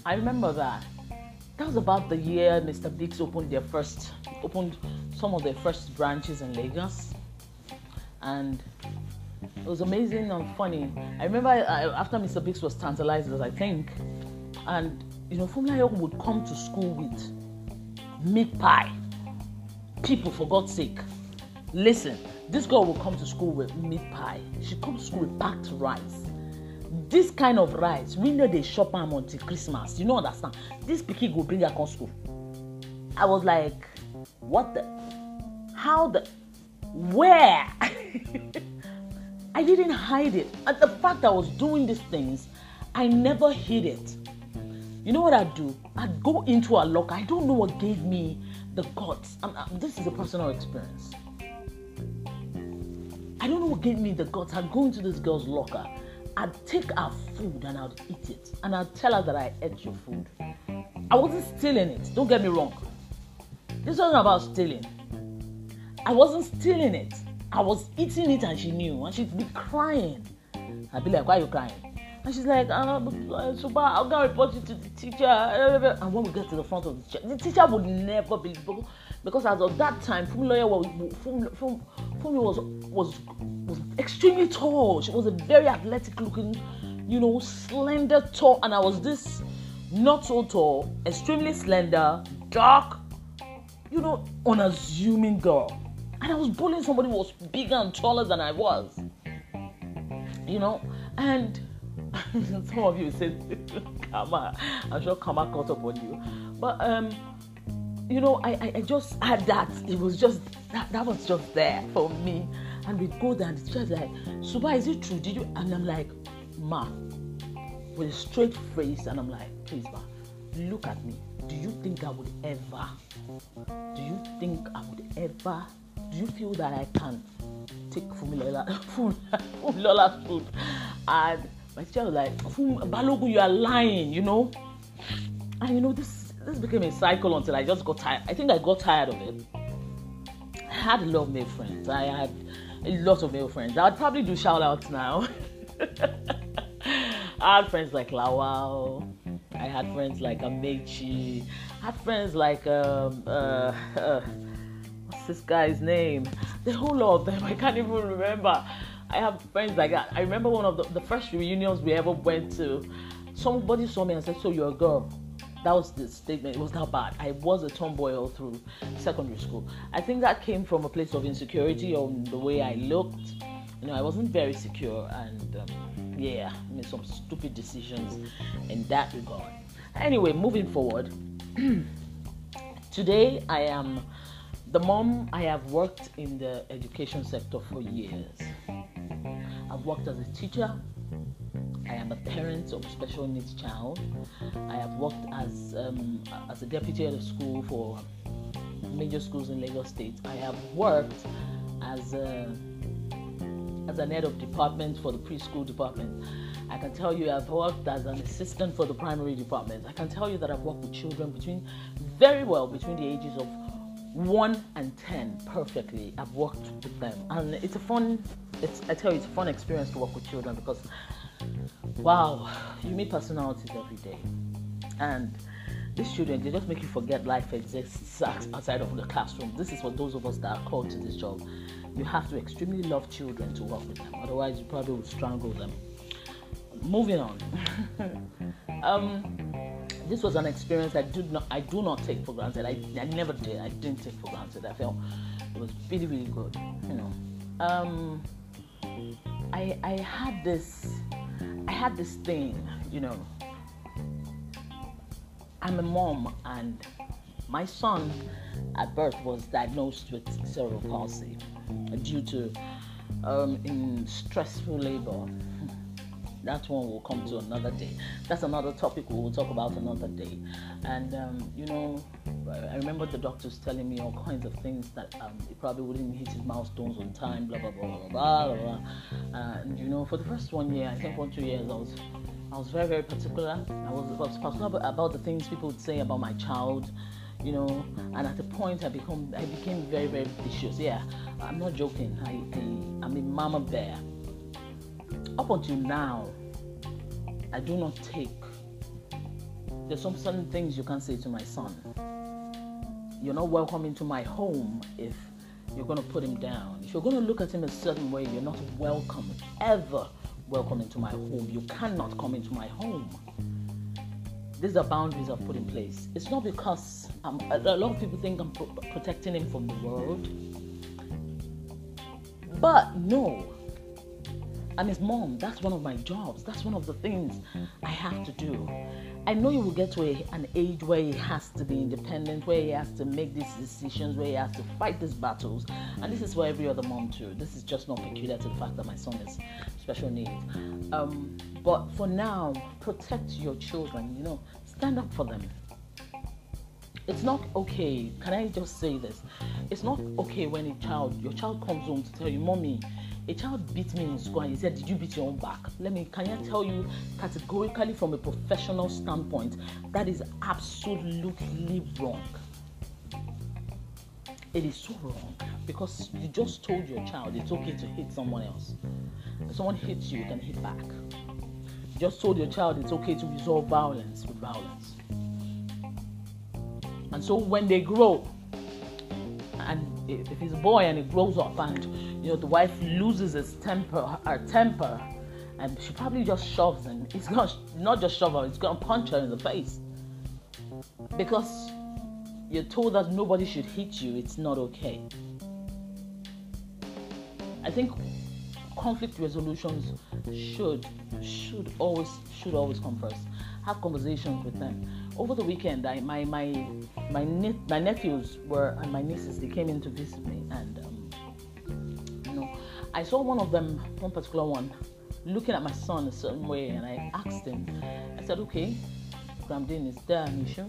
A: I remember that. That was about the year Mr. Biggs opened their first, opened some of their first branches in Lagos. And it was amazing and funny. I remember I, after Mr. Biggs was tantalized, I think, and you know, Funmilayo would come to school with meat pie. People, for God's sake, listen this girl will come to school with meat pie. She comes to school with packed rice. This kind of rice, we know they shop am until Christmas. You know understand? This pikin go bring her come school. I was like, what the? How the? Where? I didn't hide it. And the fact I was doing these things, I never hid it. You know what I'd do? I'd go into a locker. I don't know what gave me the guts. I'm, I'm, uh, this is a personal experience. I don't know what gave me the guts. I'd go into this girl's locker. I'd take her food and I'd eat it. And I'd tell her that I ate your food. I wasn't stealing it. Don't get me wrong. This wasn't about stealing. I wasn't stealing it. I was eating it and she knew. And she'd be crying. I'd be like, why are you crying? And she's like, uh, Suba, I'm going report you to the teacher. And when we get to the front of the teacher, the teacher would never be because as of that time, Funmilayo was Fumi, Fumi was was was extremely tall. She was a very athletic looking, you know, slender, tall, and I was this not so tall, extremely slender, dark, you know, unassuming girl. And I was bullying somebody who was bigger and taller than I was. You know, and some of you said, Kama, I'm sure Kama caught up on you. But um you know, I, I, just had that. It was just that, that was just there for me. And we go there and the teacher's like, Suba, is it true? Did you? And I'm like, Ma, with a straight face, and I'm like, please, Ma, look at me. Do you think I would ever? Do you think I would ever? Do you feel that I can take Fumilola food, Fumilola's food? And my teacher was like, Balogun, you are lying, you know. And you know this this became a cycle until I just got tired. I think I got tired of it. I had a lot of male friends. I had a lot of male friends. I'd probably do shout outs now. I had friends like Lawal, I had friends like Amechi. I had friends like um, uh, uh, what's this guy's name? The whole lot of them. I can't even remember. I have friends like that. I remember one of the, the first reunions we ever went to. Somebody saw me and said, "So you're a girl." That was the statement. It was not bad. I was a tomboy all through secondary school. I think that came from a place of insecurity on the way I looked. You know, I wasn't very secure, and um, yeah, made some stupid decisions in that regard. Anyway, moving forward. Today, I am the mom. I have worked in the education sector for years. I've worked as a teacher. I am a parent of special needs child. I have worked as um, as a deputy head of school for major schools in Lagos State. I have worked as a as an head of department for the preschool department. I can tell you I've worked as an assistant for the primary department. I can tell you that I've worked with children between very well between the ages of 1 and 10 perfectly. I've worked with them and it's a fun it's I tell you it's a fun experience to work with children because wow, you meet personalities every day. And these children, they just make you forget life exists outside of the classroom. This is for those of us that are called to this job. You have to extremely love children to work with them, otherwise, you probably would strangle them. Moving on. um, this was an experience I do not I do not take for granted. I, I never did. I didn't take for granted. I felt it was really really good. You know. Um, I I had this I had this thing, you know. I'm a mom, and my son at birth was diagnosed with cerebral palsy due to um, in stressful labor. That one will come to another day. That's another topic we will talk about another day. And um, you know, I remember the doctors telling me all kinds of things that um, he probably wouldn't hit his milestones on time, blah blah blah blah blah blah. blah. And you know, for the first one year, I think one two years, I was I was very very particular. I was, I was particular about the things people would say about my child you know and at a point i become i became very very vicious yeah i'm not joking i, I i'm a mama bear up until now i do not take there's some certain things you can't say to my son. You're not welcome into my home if you're going to put him down. If you're going to look at him a certain way you're not welcome ever welcome into my home. You cannot come into my home. These are boundaries I've put in place. It's not because I'm, a lot of people think I'm pro- protecting him from the world, but no. I'm his mom. That's one of my jobs. That's one of the things I have to do. I know he will get to a, an age where he has to be independent, where he has to make these decisions, where he has to fight these battles. And this is for every other mom too. This is just not peculiar to the fact that my son is special needs. Um, but for now, protect your children. You know, stand up for them. It's not okay. Can I just say this? It's not okay when a child, your child comes home to tell you, "Mommy, a child beat me in school," and he said, "Did you beat your own back?" Let me. Can I tell you categorically from a professional standpoint that is absolutely wrong. It is so wrong because you just told your child it's okay to hit someone else. If someone hits you, you can hit back You just told your child it's okay to resolve violence with violence. And so when they grow, and if he's a boy and he grows up and you know the wife loses his temper, her temper, and she probably just shoves him. It's gonna not just shove her, it's gonna punch her in the face. Because you're told that nobody should hit you, it's not okay. I think conflict resolutions should should always should always come first. Have conversations with them. Over the weekend, I, my my my ne- my nephews were and my nieces they came in to visit me, and um, I saw one of them, one particular one, looking at my son a certain way, and I asked him. I said, "Okay, Gramdin, is there issue?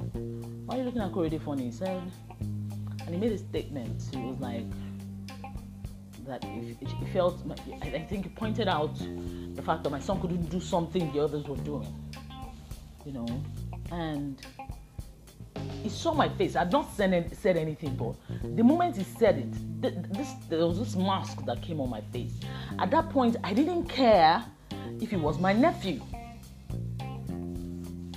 A: Why are you looking at Korede funny?" He said, and he made a statement. He was like, that he, he felt, I think he pointed out the fact that my son couldn't do something the others were doing, you know, and he saw my face. I'd not said, said anything, but the moment he said it, this, there was this mask that came on my face. At that point, I didn't care if he was my nephew.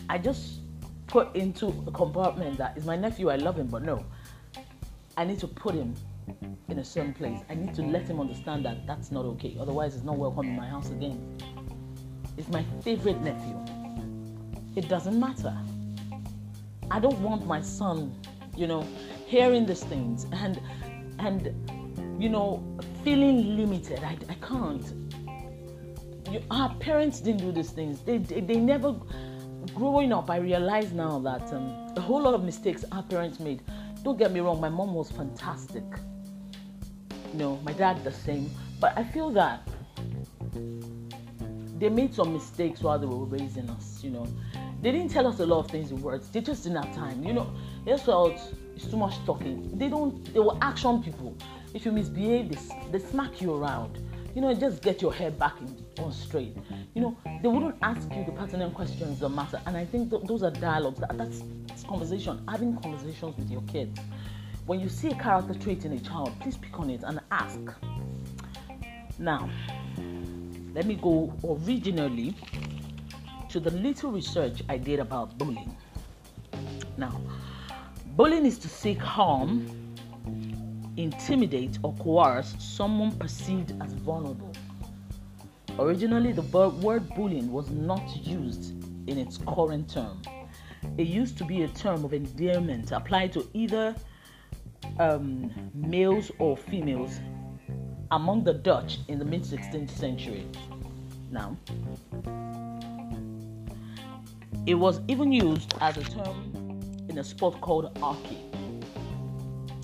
A: I just put into a compartment that is my nephew, I love him, but no. I need to put him in a certain place. I need to let him understand that that's not okay. Otherwise, he's not welcome in my house again. It's my favorite nephew. It doesn't matter. I don't want my son, you know, hearing these things and and you know feeling limited. I, I can't. You, our parents didn't do these things. They, they, they never. Growing up, I realize now that um, a whole lot of mistakes our parents made. Don't get me wrong, my mom was fantastic. You know, my dad the same. But I feel that they made some mistakes while they were raising us. You know, they didn't tell us a lot of things in words. They just didn't have time. You know, they felt it's too much talking. They don't. They were action people. If you misbehave, they, they smack you around. You know, just get your head back in, on straight. You know, they wouldn't ask you the pertinent questions that matter. And I think th- those are dialogues. That, that's, that's conversation. Having conversations with your kids. When you see a character trait in a child, please pick on it and ask. Now, let me go originally to the little research I did about bullying. Now, bullying is to seek harm intimidate or coerce someone perceived as vulnerable. Originally, the word bullying was not used in its current term. It used to be a term of endearment applied to either um, males or females among the Dutch in the mid 16th century. Now, it was even used as a term in a sport called hockey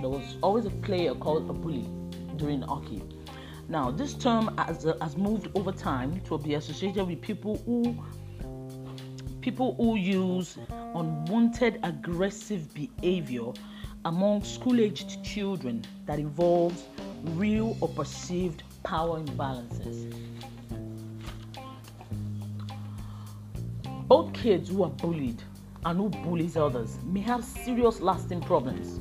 A: there was always a player called a bully during hockey. Now, this term has, uh, has moved over time to be associated with people who people who use unwanted aggressive behavior among school-aged children that involves real or perceived power imbalances. Both kids who are bullied and who bullies others may have serious lasting problems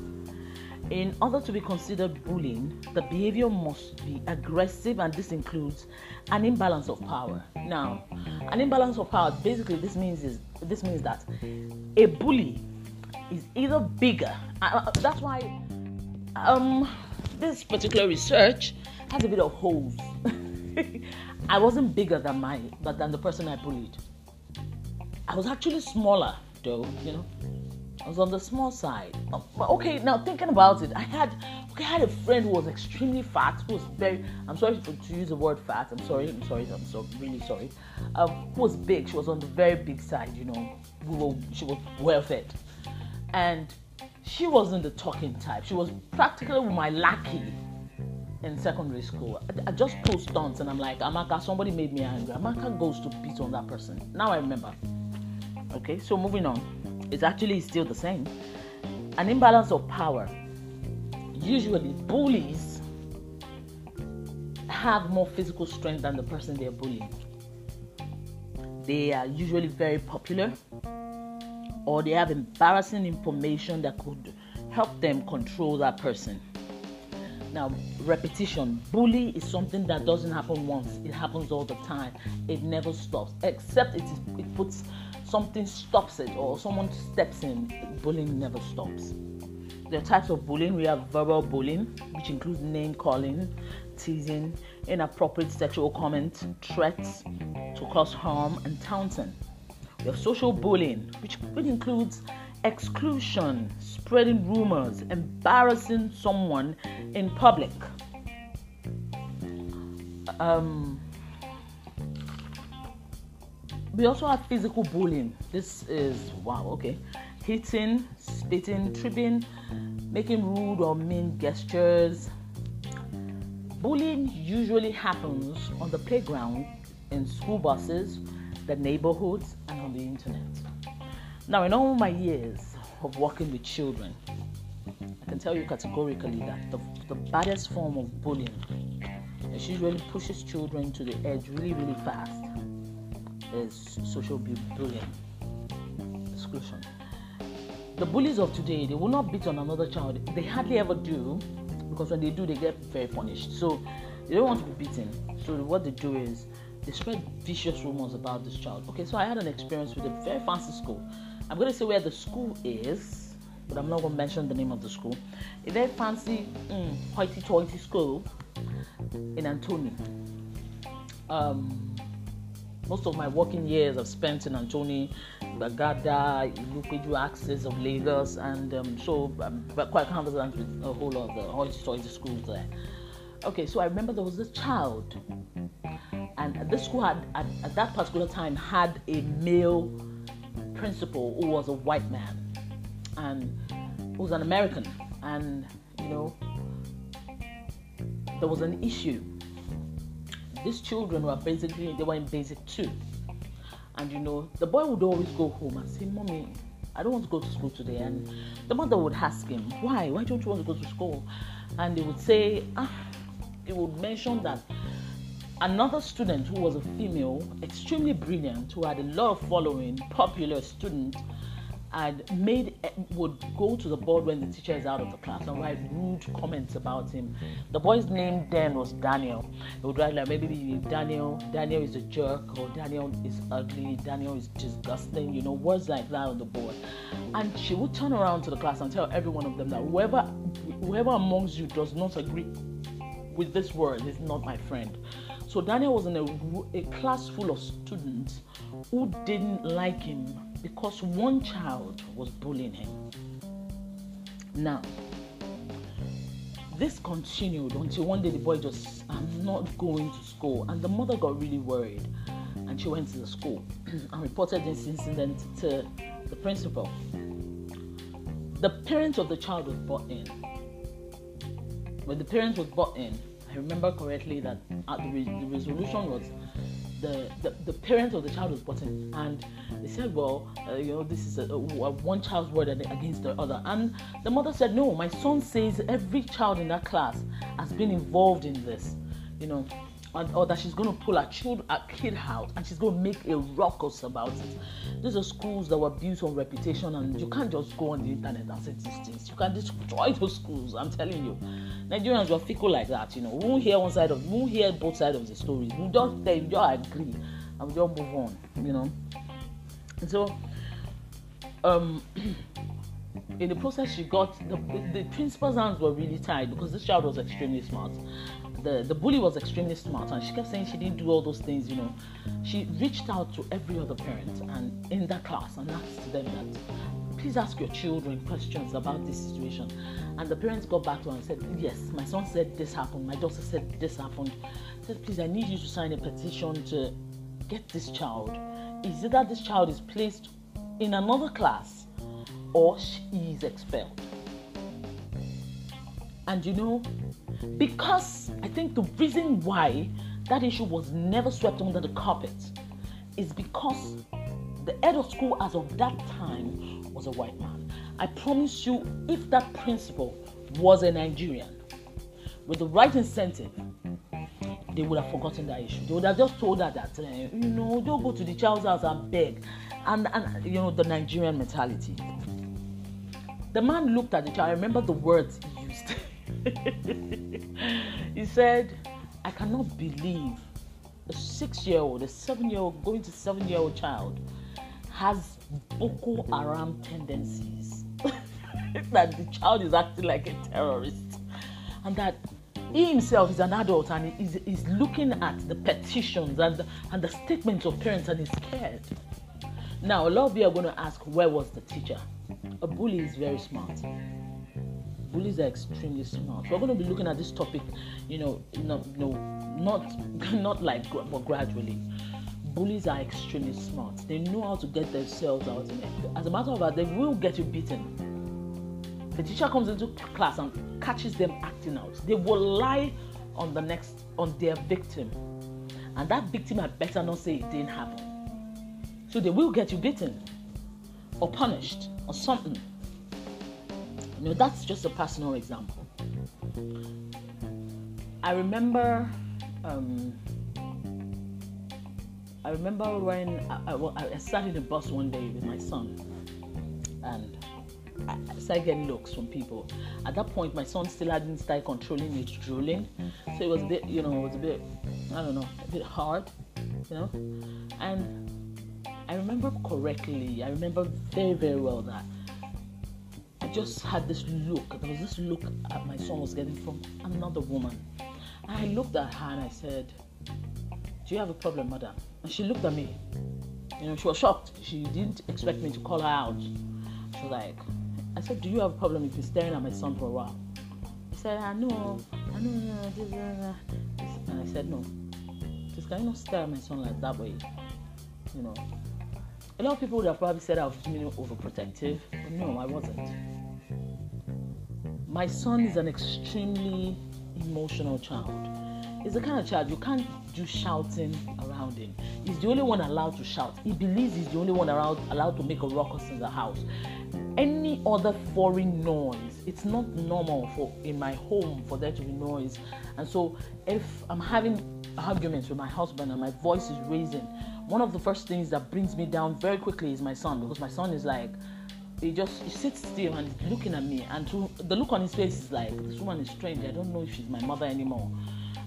A: in order to be considered bullying, the behavior must be aggressive, and this includes an imbalance of power. Now, an imbalance of power basically this means is this means that a bully is either bigger. Uh, uh that's why um, this particular research has a bit of holes. I wasn't bigger than my than the person I bullied. I was actually smaller, though. You know, I was on the small side. But okay, now thinking about it, I had okay, I had a friend who was extremely fat, who was very I'm sorry to, to use the word fat, I'm sorry, I'm sorry, I'm so really sorry. Um, who was big, she was on the very big side, you know. We were she was well fed. And she wasn't the talking type. She was practically my lackey in secondary school. I, I just pulled stunts and I'm like, Amaka, somebody made me angry. Amaka goes to beat on that person. Now I remember. Okay, so moving on it's actually still the same. An imbalance of power. Usually, bullies have more physical strength than the person they're bullying. They are usually very popular, or they have embarrassing information that could help them control that person. Now, repetition. Bully is something that doesn't happen once, it happens all the time. It never stops, except it, it puts something stops it or someone steps in, bullying never stops. There are types of bullying. We have verbal bullying, which includes name calling, teasing, inappropriate sexual comments, threats to cause harm, and taunting. We have social bullying, which, which includes exclusion, spreading rumors, embarrassing someone in public. Um, we also have physical bullying. This is wow, okay. Hitting, spitting, tripping, making rude or mean gestures. Bullying usually happens on the playground, in school buses, the neighborhoods, and on the internet. Now, in all my years of working with children, I can tell you categorically that the, the baddest form of bullying is usually pushes children to the edge really, really fast is social bullying, exclusion. The bullies of today, they will not beat on another child. They hardly ever do, because when they do, they get very punished. So they don't want to be beaten. So what they do is they spread vicious rumors about this child. Okay, so I had an experience with a very fancy school. I'm going to say where the school is, but I'm not going to mention the name of the school. A very fancy, mm, hoity-toity school in Anthony. Um, most of my working years I've spent in Anthony, Gbagada, Ilupeju axis of Lagos, and um, so I'm quite conversant with a whole lot of the hoity-toity schools there. Okay, so I remember there was this child, and this school had at, at that particular time had a male principal who was a white man and who was an American, and you know, there was an issue. These children were basically they were in basic two, and you know, the boy would always go home and say, "Mommy, I don't want to go to school today." And the mother would ask him, "Why? Why don't you want to go to school?" And he would say, ah, he would mention that another student who was a female, extremely brilliant, who had a lot of following, popular student, had made would go to the board when the teacher is out of the class and write rude comments about him. The boy's name then was Daniel. He would write like maybe Daniel, Daniel is a jerk, or Daniel is ugly, Daniel is disgusting, you know, words like that on the board. And she would turn around to the class and tell every one of them that whoever whoever amongst you does not agree with this word is not my friend. So Daniel was in a, a class full of students who didn't like him because one child was bullying him. Now, this continued until one day the boy just, I'm not going to school. And the mother got really worried and she went to the school and reported this incident to the principal. The parents of the child was brought in. When the parents was brought in, I remember correctly that the, re- the, resolution was the, the, the parent of the child was in, and they said, well, uh, you know, this is a, a, one child's word against the other. And the mother said, no, my son says every child in that class has been involved in this, you know and, or that she's going to pull a, child, a kid out and she's going to make a ruckus about it. These are schools that were built on reputation, and you can't just go on the internet and say these things. You can destroy those schools. I'm telling you, Nigerians were fickle like that. You know, we won't hear one side of, we won't hear both sides of the story. We just they just agree and we just move on. You know, and so um. in the process, she got the, the principal's hands were really tied because this child was extremely smart the, the bully was extremely smart and she kept saying she didn't do all those things, you know. She reached out to every other parent and in that class and asked them that please ask your children questions about this situation. And the parents got back to her and said, Yes, my son said this happened, my daughter said this happened. Said, please I need you to sign a petition to get this child. Is it that this child is placed in another class or she is expelled? And you know, because I think the reason why that issue was never swept under the carpet is because the head of school as of that time was a white man. I promise you, if that principal was a Nigerian with the right incentive, they would have forgotten that issue. They would have just told her that, uh, you know, don't go to the child's house and beg. And, and, you know, the Nigerian mentality. The man looked at the child. I remember the words he used. he said, I cannot believe a six year old, a seven year old, going to seven year old child has Boko Haram tendencies. that the child is acting like a terrorist. And that he himself is an adult and is, is looking at the petitions and the, and the statements of parents and is scared. Now, a lot of you are going to ask, where was the teacher? A bully is very smart bullies are extremely smart. We're going to be looking at this topic, you know, no, no, not not like but gradually. Bullies are extremely smart. They know how to get themselves out. As a matter of fact, they will get you beaten. The teacher comes into class and catches them acting out. They will lie on the next on their victim, and that victim had better not say it didn't happen. So they will get you beaten or punished or something. You know, that's just a personal example. I remember, um, I remember when I, I, I, sat in a bus one day with my son, and I started getting looks from people. At that point, my son still hadn't started controlling his drooling, so it was a bit, you know, it was a bit, I don't know, a bit hard, you know. And I remember correctly, I remember very, very well that just had this look. There was this look that my son was getting from another woman. I looked at her and I said, Do you have a problem, madam? And she looked at me. You know, she was shocked. She didn't expect me to call her out. She was like, I said, Do you have a problem if you're staring at my son for a while? He said, I know, I know, and I said, No. Just can you not stare at my son like that way? You know. A lot of people would have probably said I was being overprotective, but no, I wasn't. My son is an extremely emotional child. He's the kind of child you can't do shouting around him. He's the only one allowed to shout. He believes he's the only one allowed, allowed to make a ruckus in the house. Any other foreign noise, it's not normal for in my home for there to be noise. And so if I'm having arguments with my husband and my voice is raising, one of the first things that brings me down very quickly is my son because my son is like he just he sits still and looking at me. And to, the look on his face is like this woman is strange. I don't know if she's my mother anymore.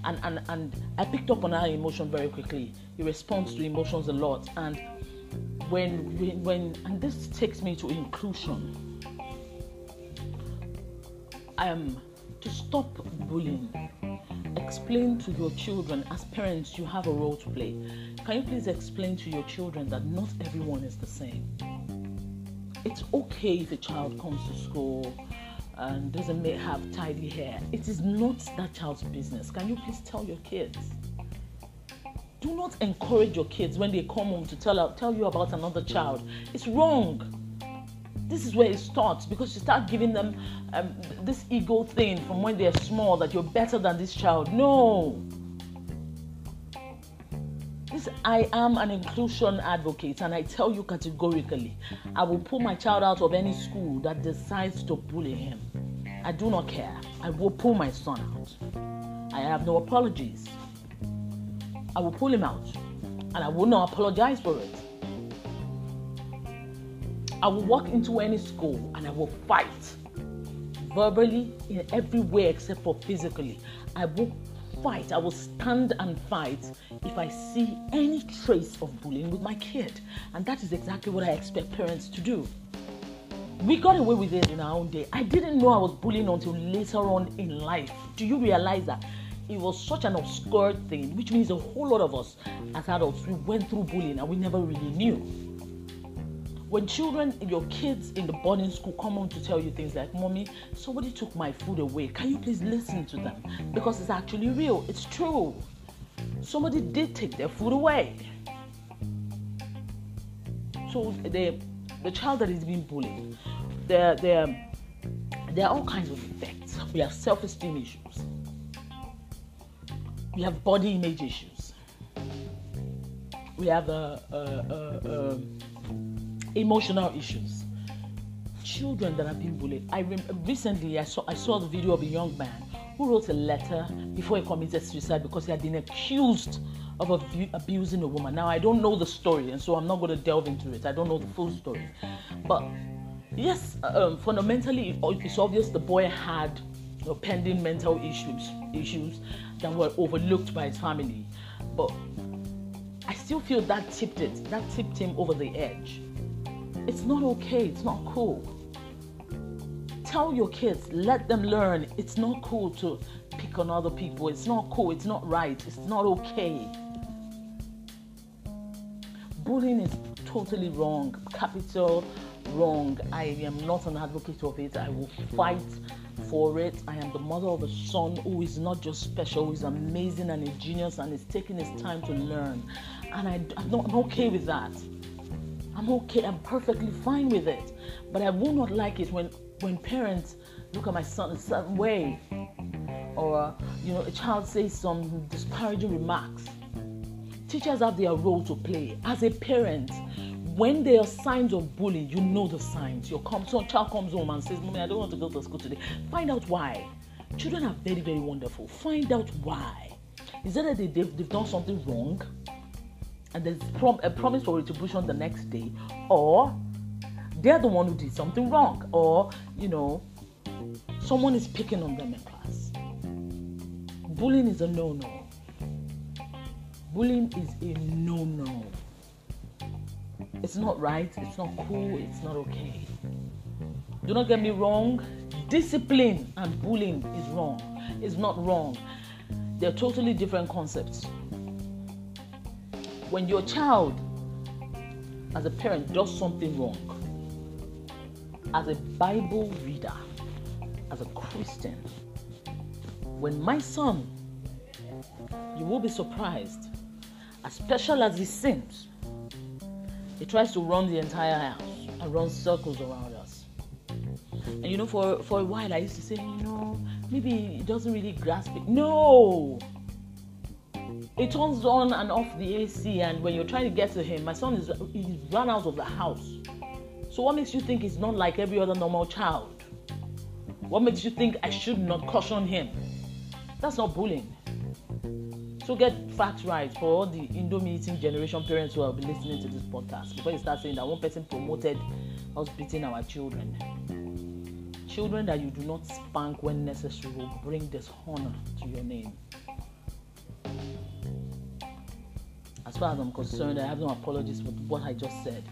A: And and and i picked up on her emotion very quickly. He responds to emotions a lot. And when when, when and this takes me to inclusion. Um to stop bullying explain to your children as parents you have a role to play. Can you please explain to your children that not everyone is the same it's okay if a child comes to school and doesn't have tidy hair. It is not that child's business. Can you please tell your kids? Do not encourage your kids when they come home to tell, tell you about another child. It's wrong. This is where it starts because you start giving them um, this ego thing from when they're small that you're better than this child. No. I am an inclusion advocate, and I tell you categorically, I will pull my child out of any school that decides to bully him. I do not care. I will pull my son out. I have no apologies. I will pull him out, and I will not apologize for it. I will walk into any school and I will fight verbally in every way except for physically. I will fight. I will stand and fight if I see any trace of bullying with my kid. And that is exactly what I expect parents to do. We got away with it in our own day. I didn't know I was bullying until later on in life. Do you realize that? It was such an obscure thing, which means a whole lot of us as adults we went through bullying and we never really knew when children, your kids in the boarding school come home to tell you things like, Mommy, somebody took my food away. Can you please listen to them? Because it's actually real, it's true. Somebody did take their food away. So the, the child that is being bullied, there, there, there are all kinds of effects. We have self esteem issues, we have body image issues, we have a. Uh, uh, um, emotional issues. Children that have been bullied. I rem- recently I saw I saw the video of a young man who wrote a letter before he committed suicide because he had been accused of abu- abusing a woman. Now I don't know the story, and so I'm not going to delve into it. I don't know the full story, but yes, um, fundamentally it's obvious the boy had you know, pending mental issues issues that were overlooked by his family, but I still feel that tipped it. That tipped him over the edge. It's not okay. It's not cool. Tell your kids, let them learn. It's not cool to pick on other people. It's not cool. It's not right. It's not okay. Bullying is totally wrong. Capital wrong. I am not an advocate of it. I will fight for it. I am the mother of a son who is not just special, who is amazing and a genius and is taking his time to learn. And I, I'm, not, I'm okay with that. I'm okay. I'm perfectly fine with it. But I will not like it when when parents look at my son a certain way, or uh, you know, a child says some disparaging remarks. Teachers have their role to play. As a parent, when there are signs of bullying, you know the signs. Your come, so child comes home and says, "Mommy, I don't want to go to school today." Find out why. Children are very, very wonderful. Find out why. Is it that they, they've, they've done something wrong? And there's prom- a promise for retribution the next day, or they're the one who did something wrong, or you know, someone is picking on them in class. Bullying is a no no. Bullying is a no no. It's not right, it's not cool, it's not okay. Do not get me wrong, discipline and bullying is wrong. It's not wrong. They're totally different concepts. When your child, as a parent, does something wrong, as a Bible reader, as a Christian, when my son, you will be surprised, as special as he seems, he tries to run the entire house and run circles around us. And you know, for, for a while I used to say, you know, maybe he doesn't really grasp it. No! It turns on and off the AC, and when you're trying to get to him, my son is he's run out of the house. So what makes you think he's not like every other normal child? What makes you think I should not caution him? That's not bullying. So get facts right for all the Indomie eating generation parents who will be listening to this podcast before you start saying that one person promoted us beating our children. Children that you do not spank when necessary will bring dishonor to your name. As far as I'm concerned, I have no apologies for what I just said.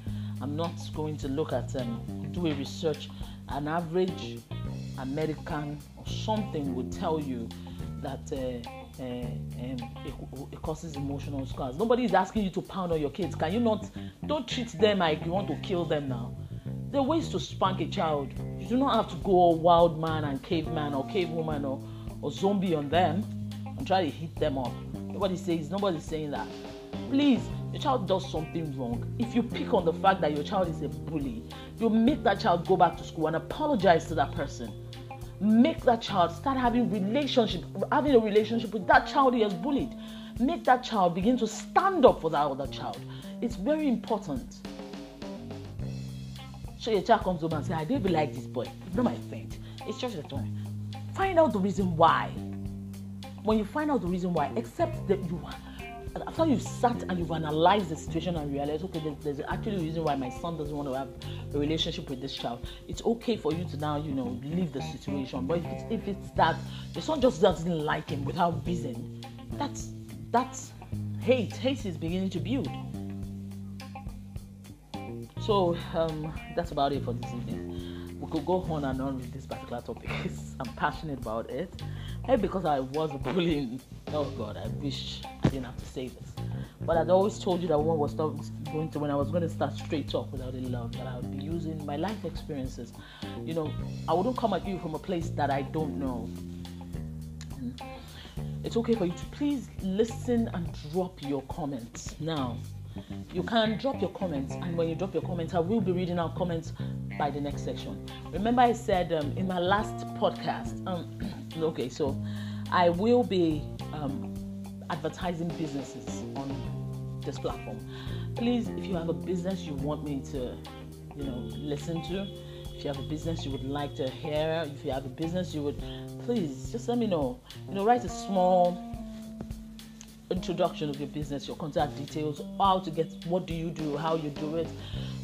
A: I'm not going to look at um, do a research. An average American or something would tell you that uh, uh, um, it, it, causes emotional scars. Nobody is asking you to pound on your kids. Can you not? Don't treat them like you want to kill them now. There are ways to spank a child. You do not have to go wild man and caveman or cavewoman or, or zombie on them and try to hit them up. Nobody says. Nobody's saying that. Please, your child does something wrong. If you pick on the fact that your child is a bully, you make that child go back to school and apologize to that person make that child start having relationship having a relationship with that child he has bullied make that child begin to stand up for that other child it's very important so your child comes home and says, i don't like this boy he's not my friend it's just a toy uh, find out the reason why when you find out the reason why accept that you after you've sat and you've analyzed the situation and realized, okay, there's, there's, actually a reason why my son doesn't want to have a relationship with this child. It's okay for you to now, you know, leave the situation. But if it's, if it's that your son just doesn't like him without reason, that's that's hate. Hate is beginning to build. So um, that's about it for this evening. We could go on and on with this particular topic. I'm passionate about it. Maybe because I was bullying. Oh God, I wish I didn't have to say this. But I'd always told you that when was going to when I was going to start straight talk without any love, that I would be using my life experiences. You know, I wouldn't come at you from a place that I don't know. It's okay for you to please listen and drop your comments now. You can drop your comments, and when you drop your comments, I will be reading out comments by the next section. Remember, I said um, in my last podcast. Um, okay, so I will be um, advertising businesses on this platform. Please, if you have a business you want me to, you know, listen to, if you have a business you would like to hear, if you have a business you would, please just let me know. You know, write a small introduction of your business, your contact details, how to get, what do you do, how you do it,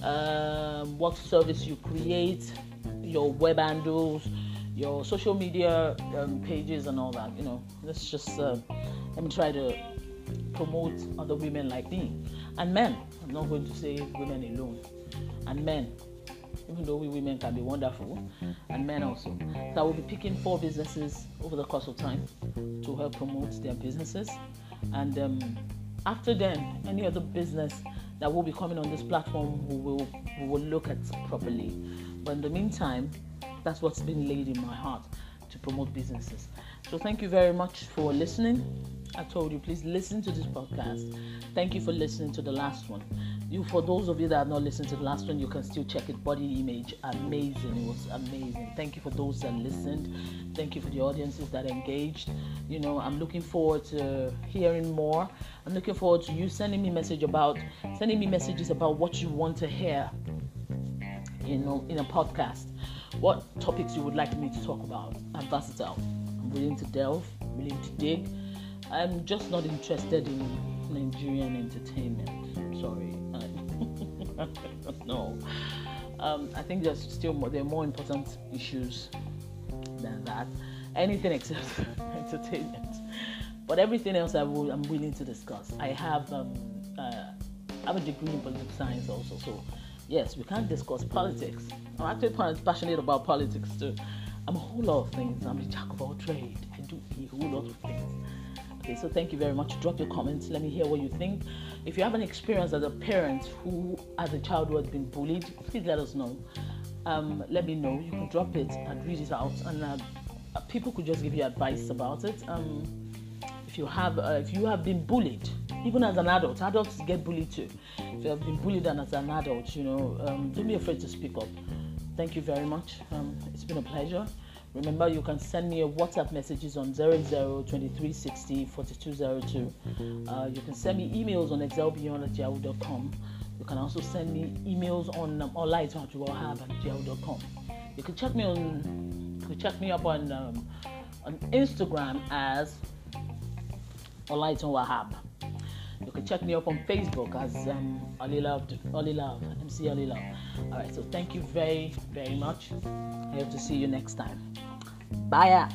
A: um, what service you create, your web handles your social media um, pages and all that. You know, let's just uh, let me try to promote other women like me and men. I'm not going to say women alone, and men. Even though we women can be wonderful, and men also. So I will be picking four businesses over the course of time to help promote their businesses, and um, after then, any other business that will be coming on this platform, we will we will look at properly. But in the meantime, that's what's been laid in my heart to promote businesses. So thank you very much for listening. I told you, please listen to this podcast. Thank you for listening to the last one. You, for those of you that have not listened to the last one, you can still check it. Body image, amazing. It was amazing. Thank you for those that listened. Thank you for the audiences that engaged. You know, I'm looking forward to hearing more. I'm looking forward to you sending me message about sending me messages about what you want to hear. You know, in a podcast what topics you would like me to talk about. I'm versatile. I'm willing to delve, I'm willing to dig. I'm just not interested in Nigerian entertainment. Sorry. no. Um, I think there's still more, there are more important issues than that. Anything except entertainment. But everything else I will, I'm willing to discuss. I have um, uh, have a degree in political science also. So, yes, we can't discuss politics. I'm actually passionate about politics too. I'm a whole lot of things. I'm a jack of all trade. I do a whole lot of things. Okay, so thank you very much. Drop your comments. Let me hear what you think. If you have an experience as a parent who, as a child, who has been bullied, please let us know. Um, let me know. You can drop it and read it out, and uh, people could just give you advice about it. Um, if you have, uh, if you have been bullied, even as an adult, adults get bullied too. If you have been bullied and as an adult, you know, um, don't be afraid to speak up. Thank you very much. Um, it's been a pleasure. Remember, you can send me a WhatsApp messages on 002360 4202. Uh, you can send me emails on excelbeyond@yahoo.com. You can also send me emails on um, online at yahoo.com. You can check me on, you can check me up on um, on Instagram as Olaitan Wahab. You can check me up on Facebook as um, Ali Love, Oli Love, MC Ali Love. All right, so thank you very, very much. I hope to see you next time. Bye.